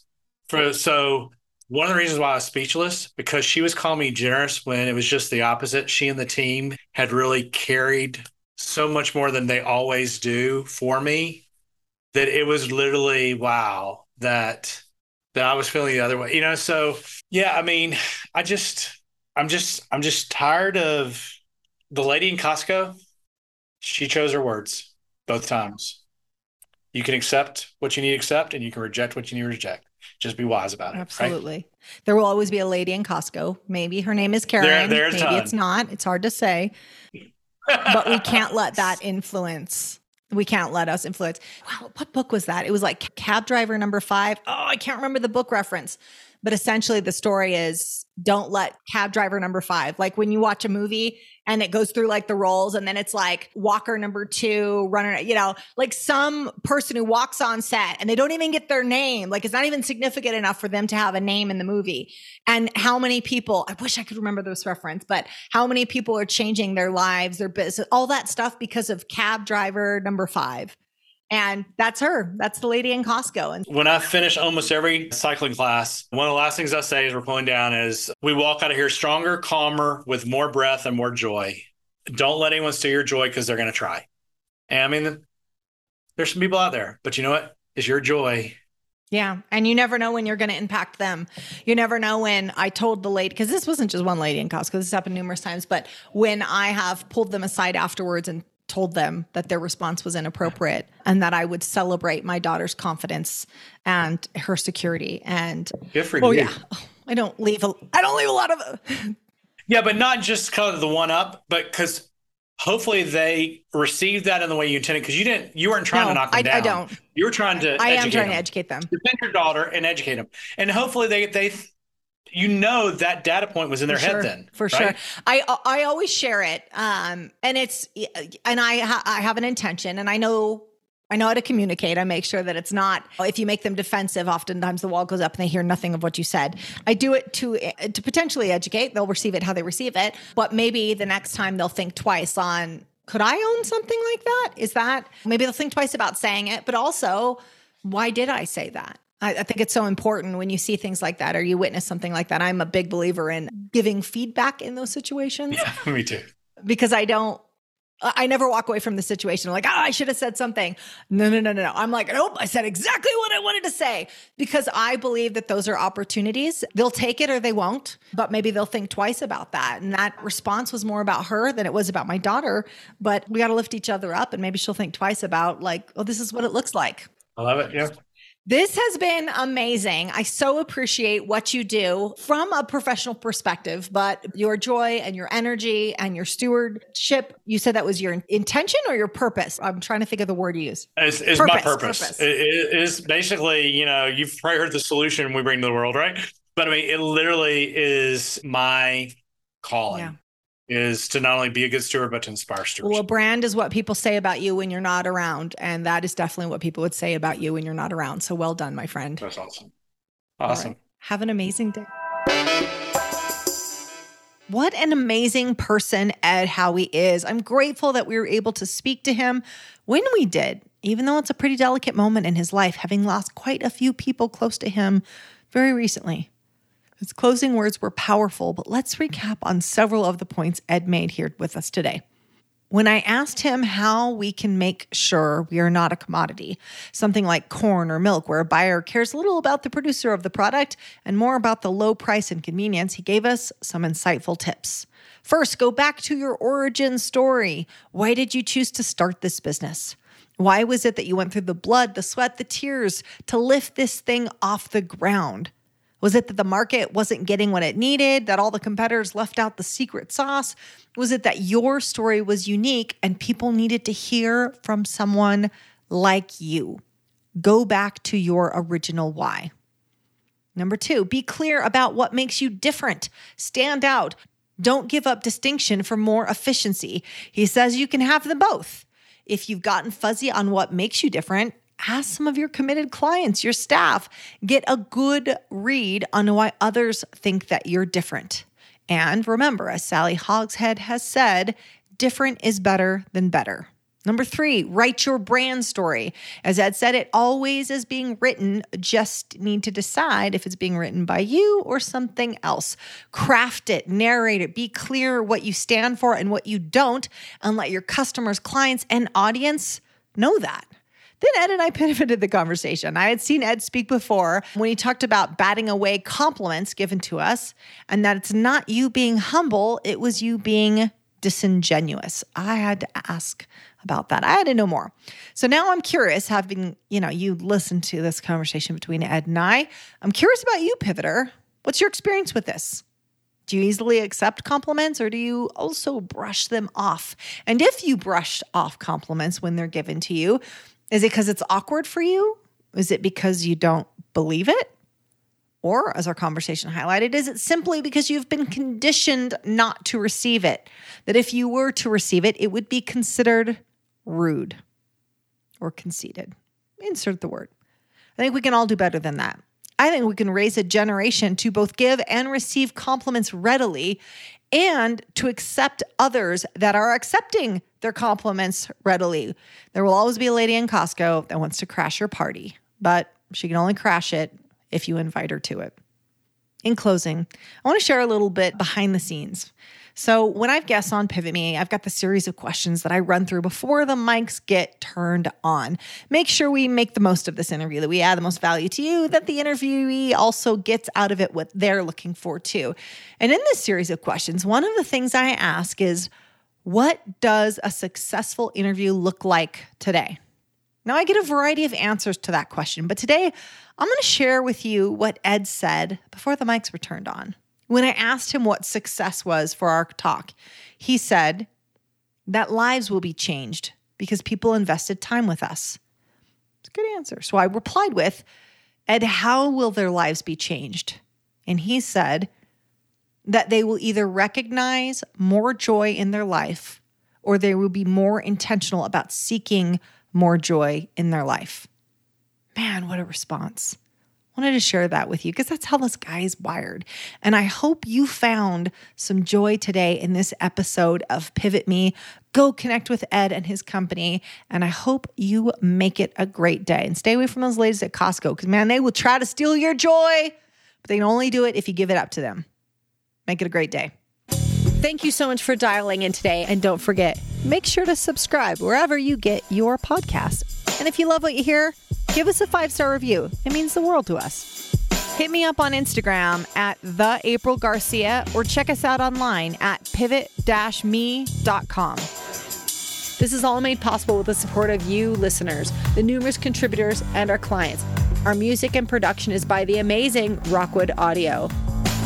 For so one of the reasons why I was speechless because she was calling me generous when it was just the opposite. She and the team had really carried so much more than they always do for me that it was literally wow that that I was feeling the other way. You know, so yeah, I mean, I just I'm just I'm just tired of the lady in Costco. She chose her words both times. You can accept what you need to accept and you can reject what you need to reject. Just be wise about it. right? Absolutely. There will always be a lady in Costco. Maybe her name is Karen. there's Maybe ton. it's not. It's hard to say. but we can't let that influence. We can't let us influence. Wow, what book was that? It was like Cab Driver Number Five. Oh, I can't remember the book reference. But essentially, the story is don't let cab driver number five. Like when you watch a movie and it goes through like the roles, and then it's like Walker number two, runner, you know, like some person who walks on set and they don't even get their name. Like it's not even significant enough for them to have a name in the movie. And how many people, I wish I could remember this reference, but how many people are changing their lives, their business, all that stuff because of cab driver number five. And that's her. That's the lady in Costco. And When I finish almost every cycling class, one of the last things I say as we're pulling down is we walk out of here stronger, calmer, with more breath and more joy. Don't let anyone steal your joy because they're going to try. And I mean, there's some people out there, but you know what? It's your joy. Yeah. And you never know when you're going to impact them. You never know when I told the lady, because this wasn't just one lady in Costco, this happened numerous times, but when I have pulled them aside afterwards and told them that their response was inappropriate and that I would celebrate my daughter's confidence and her security. And Good for oh, you. yeah. Oh, I don't leave a, I don't leave a lot of Yeah, but not just because of the one up, but because hopefully they received that in the way you intended. Because you didn't, you weren't trying No, to knock them I- down. I don't. You were trying to. I am trying them. to educate them. defend your daughter and educate them, and hopefully they they, you know that data point was in their For head sure, then for right? sure i i always share it um and it's and i ha- i have an intention and i know I know how to communicate. I make sure that it's not if you make them defensive. Oftentimes, the wall goes up and they hear nothing of what you said. I do it to to potentially educate. They'll receive it how they receive it, but maybe the next time they'll think twice on could I own something like that? Is that maybe they'll think twice about saying it, but also why did I say that? I, I think it's so important when you see things like that or you witness something like that. I'm a big believer in giving feedback in those situations Yeah, me too. because I don't I never walk away from the situation like, oh, I should have said something. No, no, no, no, no. I'm like, nope, I said exactly what I wanted to say because I believe that those are opportunities. They'll take it or they won't, but maybe they'll think twice about that. And that response was more about her than it was about my daughter. But we got to lift each other up and maybe she'll think twice about, like, oh, this is what it looks like. I love it. Yeah. This has been amazing. I so appreciate what you do from a professional perspective, but your joy and your energy and your stewardship, you said that was your intention or your purpose? I'm trying to think of the word you use. It's, it's purpose, my purpose. purpose. It, it is basically, you know, you've probably heard the solution we bring to the world, right? But I mean, it literally is my calling. Yeah is to not only be a good steward but to inspire stewards. Well, a brand is what people say about you when you're not around, and that is definitely what people would say about you when you're not around. So well done, my friend. That's awesome. Awesome. Right. Have an amazing day. What an amazing person Ed Howe is. I'm grateful that we were able to speak to him when we did, even though it's a pretty delicate moment in his life, having lost quite a few people close to him very recently. His closing words were powerful, but let's recap on several of the points Ed made here with us today. When I asked him how we can make sure we are not a commodity, something like corn or milk, where a buyer cares little about the producer of the product and more about the low price and convenience, he gave us some insightful tips. First, go back to your origin story. Why did you choose to start this business? Why was it that you went through the blood, the sweat, the tears to lift this thing off the ground? Was it that the market wasn't getting what it needed, that all the competitors left out the secret sauce? Was it that your story was unique and people needed to hear from someone like you? Go back to your original why. Number two, be clear about what makes you different. Stand out. Don't give up distinction for more efficiency. He says you can have them both. If you've gotten fuzzy on what makes you different, ask some of your committed clients, your staff, get a good read on why others think that you're different. And remember, as Sally Hogshead has said, different is better than better. Number three, write your brand story. As Ed said, it always is being written. Just need to decide if it's being written by you or something else. Craft it, narrate it, be clear what you stand for and what you don't, and let your customers, clients, and audience know that. Then Ed and I pivoted the conversation. I had seen Ed speak before when he talked about batting away compliments given to us and that it's not you being humble, it was you being disingenuous. I had to ask about that. I had to know more. So now I'm curious, having, you know, you listened to this conversation between Ed and I. I'm curious about you, Pivoter. What's your experience with this? Do you easily accept compliments or do you also brush them off? And if you brush off compliments when they're given to you, is it because it's awkward for you? Is it because you don't believe it? Or, as our conversation highlighted, is it simply because you've been conditioned not to receive it? That if you were to receive it, it would be considered rude or conceited. Insert the word. I think we can all do better than that. I think we can raise a generation to both give and receive compliments readily and to accept others that are accepting their compliments readily. There will always be a lady in Costco that wants to crash your party, but she can only crash it if you invite her to it. In closing, I want to share a little bit behind the scenes. So, when I've guests on Pivot Me, I've got the series of questions that I run through before the mics get turned on. Make sure we make the most of this interview, that we add the most value to you, that the interviewee also gets out of it what they're looking for too. And in this series of questions, one of the things I ask is, what does a successful interview look like today? Now, I get a variety of answers to that question, but today I'm going to share with you what Ed said before the mics were turned on. When I asked him what success was for our talk, he said that lives will be changed because people invested time with us. It's a good answer. So I replied with, and how will their lives be changed? And he said that they will either recognize more joy in their life or they will be more intentional about seeking more joy in their life. Man, what a response wanted to share that with you because that's how this guy is wired. And I hope you found some joy today in this episode of Pivot Me. Go connect with Ed and his company. And I hope you make it a great day and stay away from those ladies at Costco because, man, they will try to steal your joy, but they can only do it if you give it up to them. Make it a great day. Thank you so much for dialing in today. And don't forget, make sure to subscribe wherever you get your podcast. And if you love what you hear, give us a five star review. It means the world to us. Hit me up on Instagram at the April Garcia or check us out online at pivot-me.com. This is all made possible with the support of you listeners, the numerous contributors, and our clients. Our music and production is by the amazing Rockwood Audio.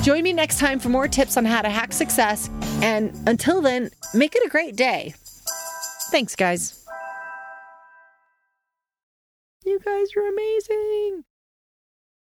Join me next time for more tips on how to hack success. And until then, make it a great day. Thanks, guys. You guys are amazing.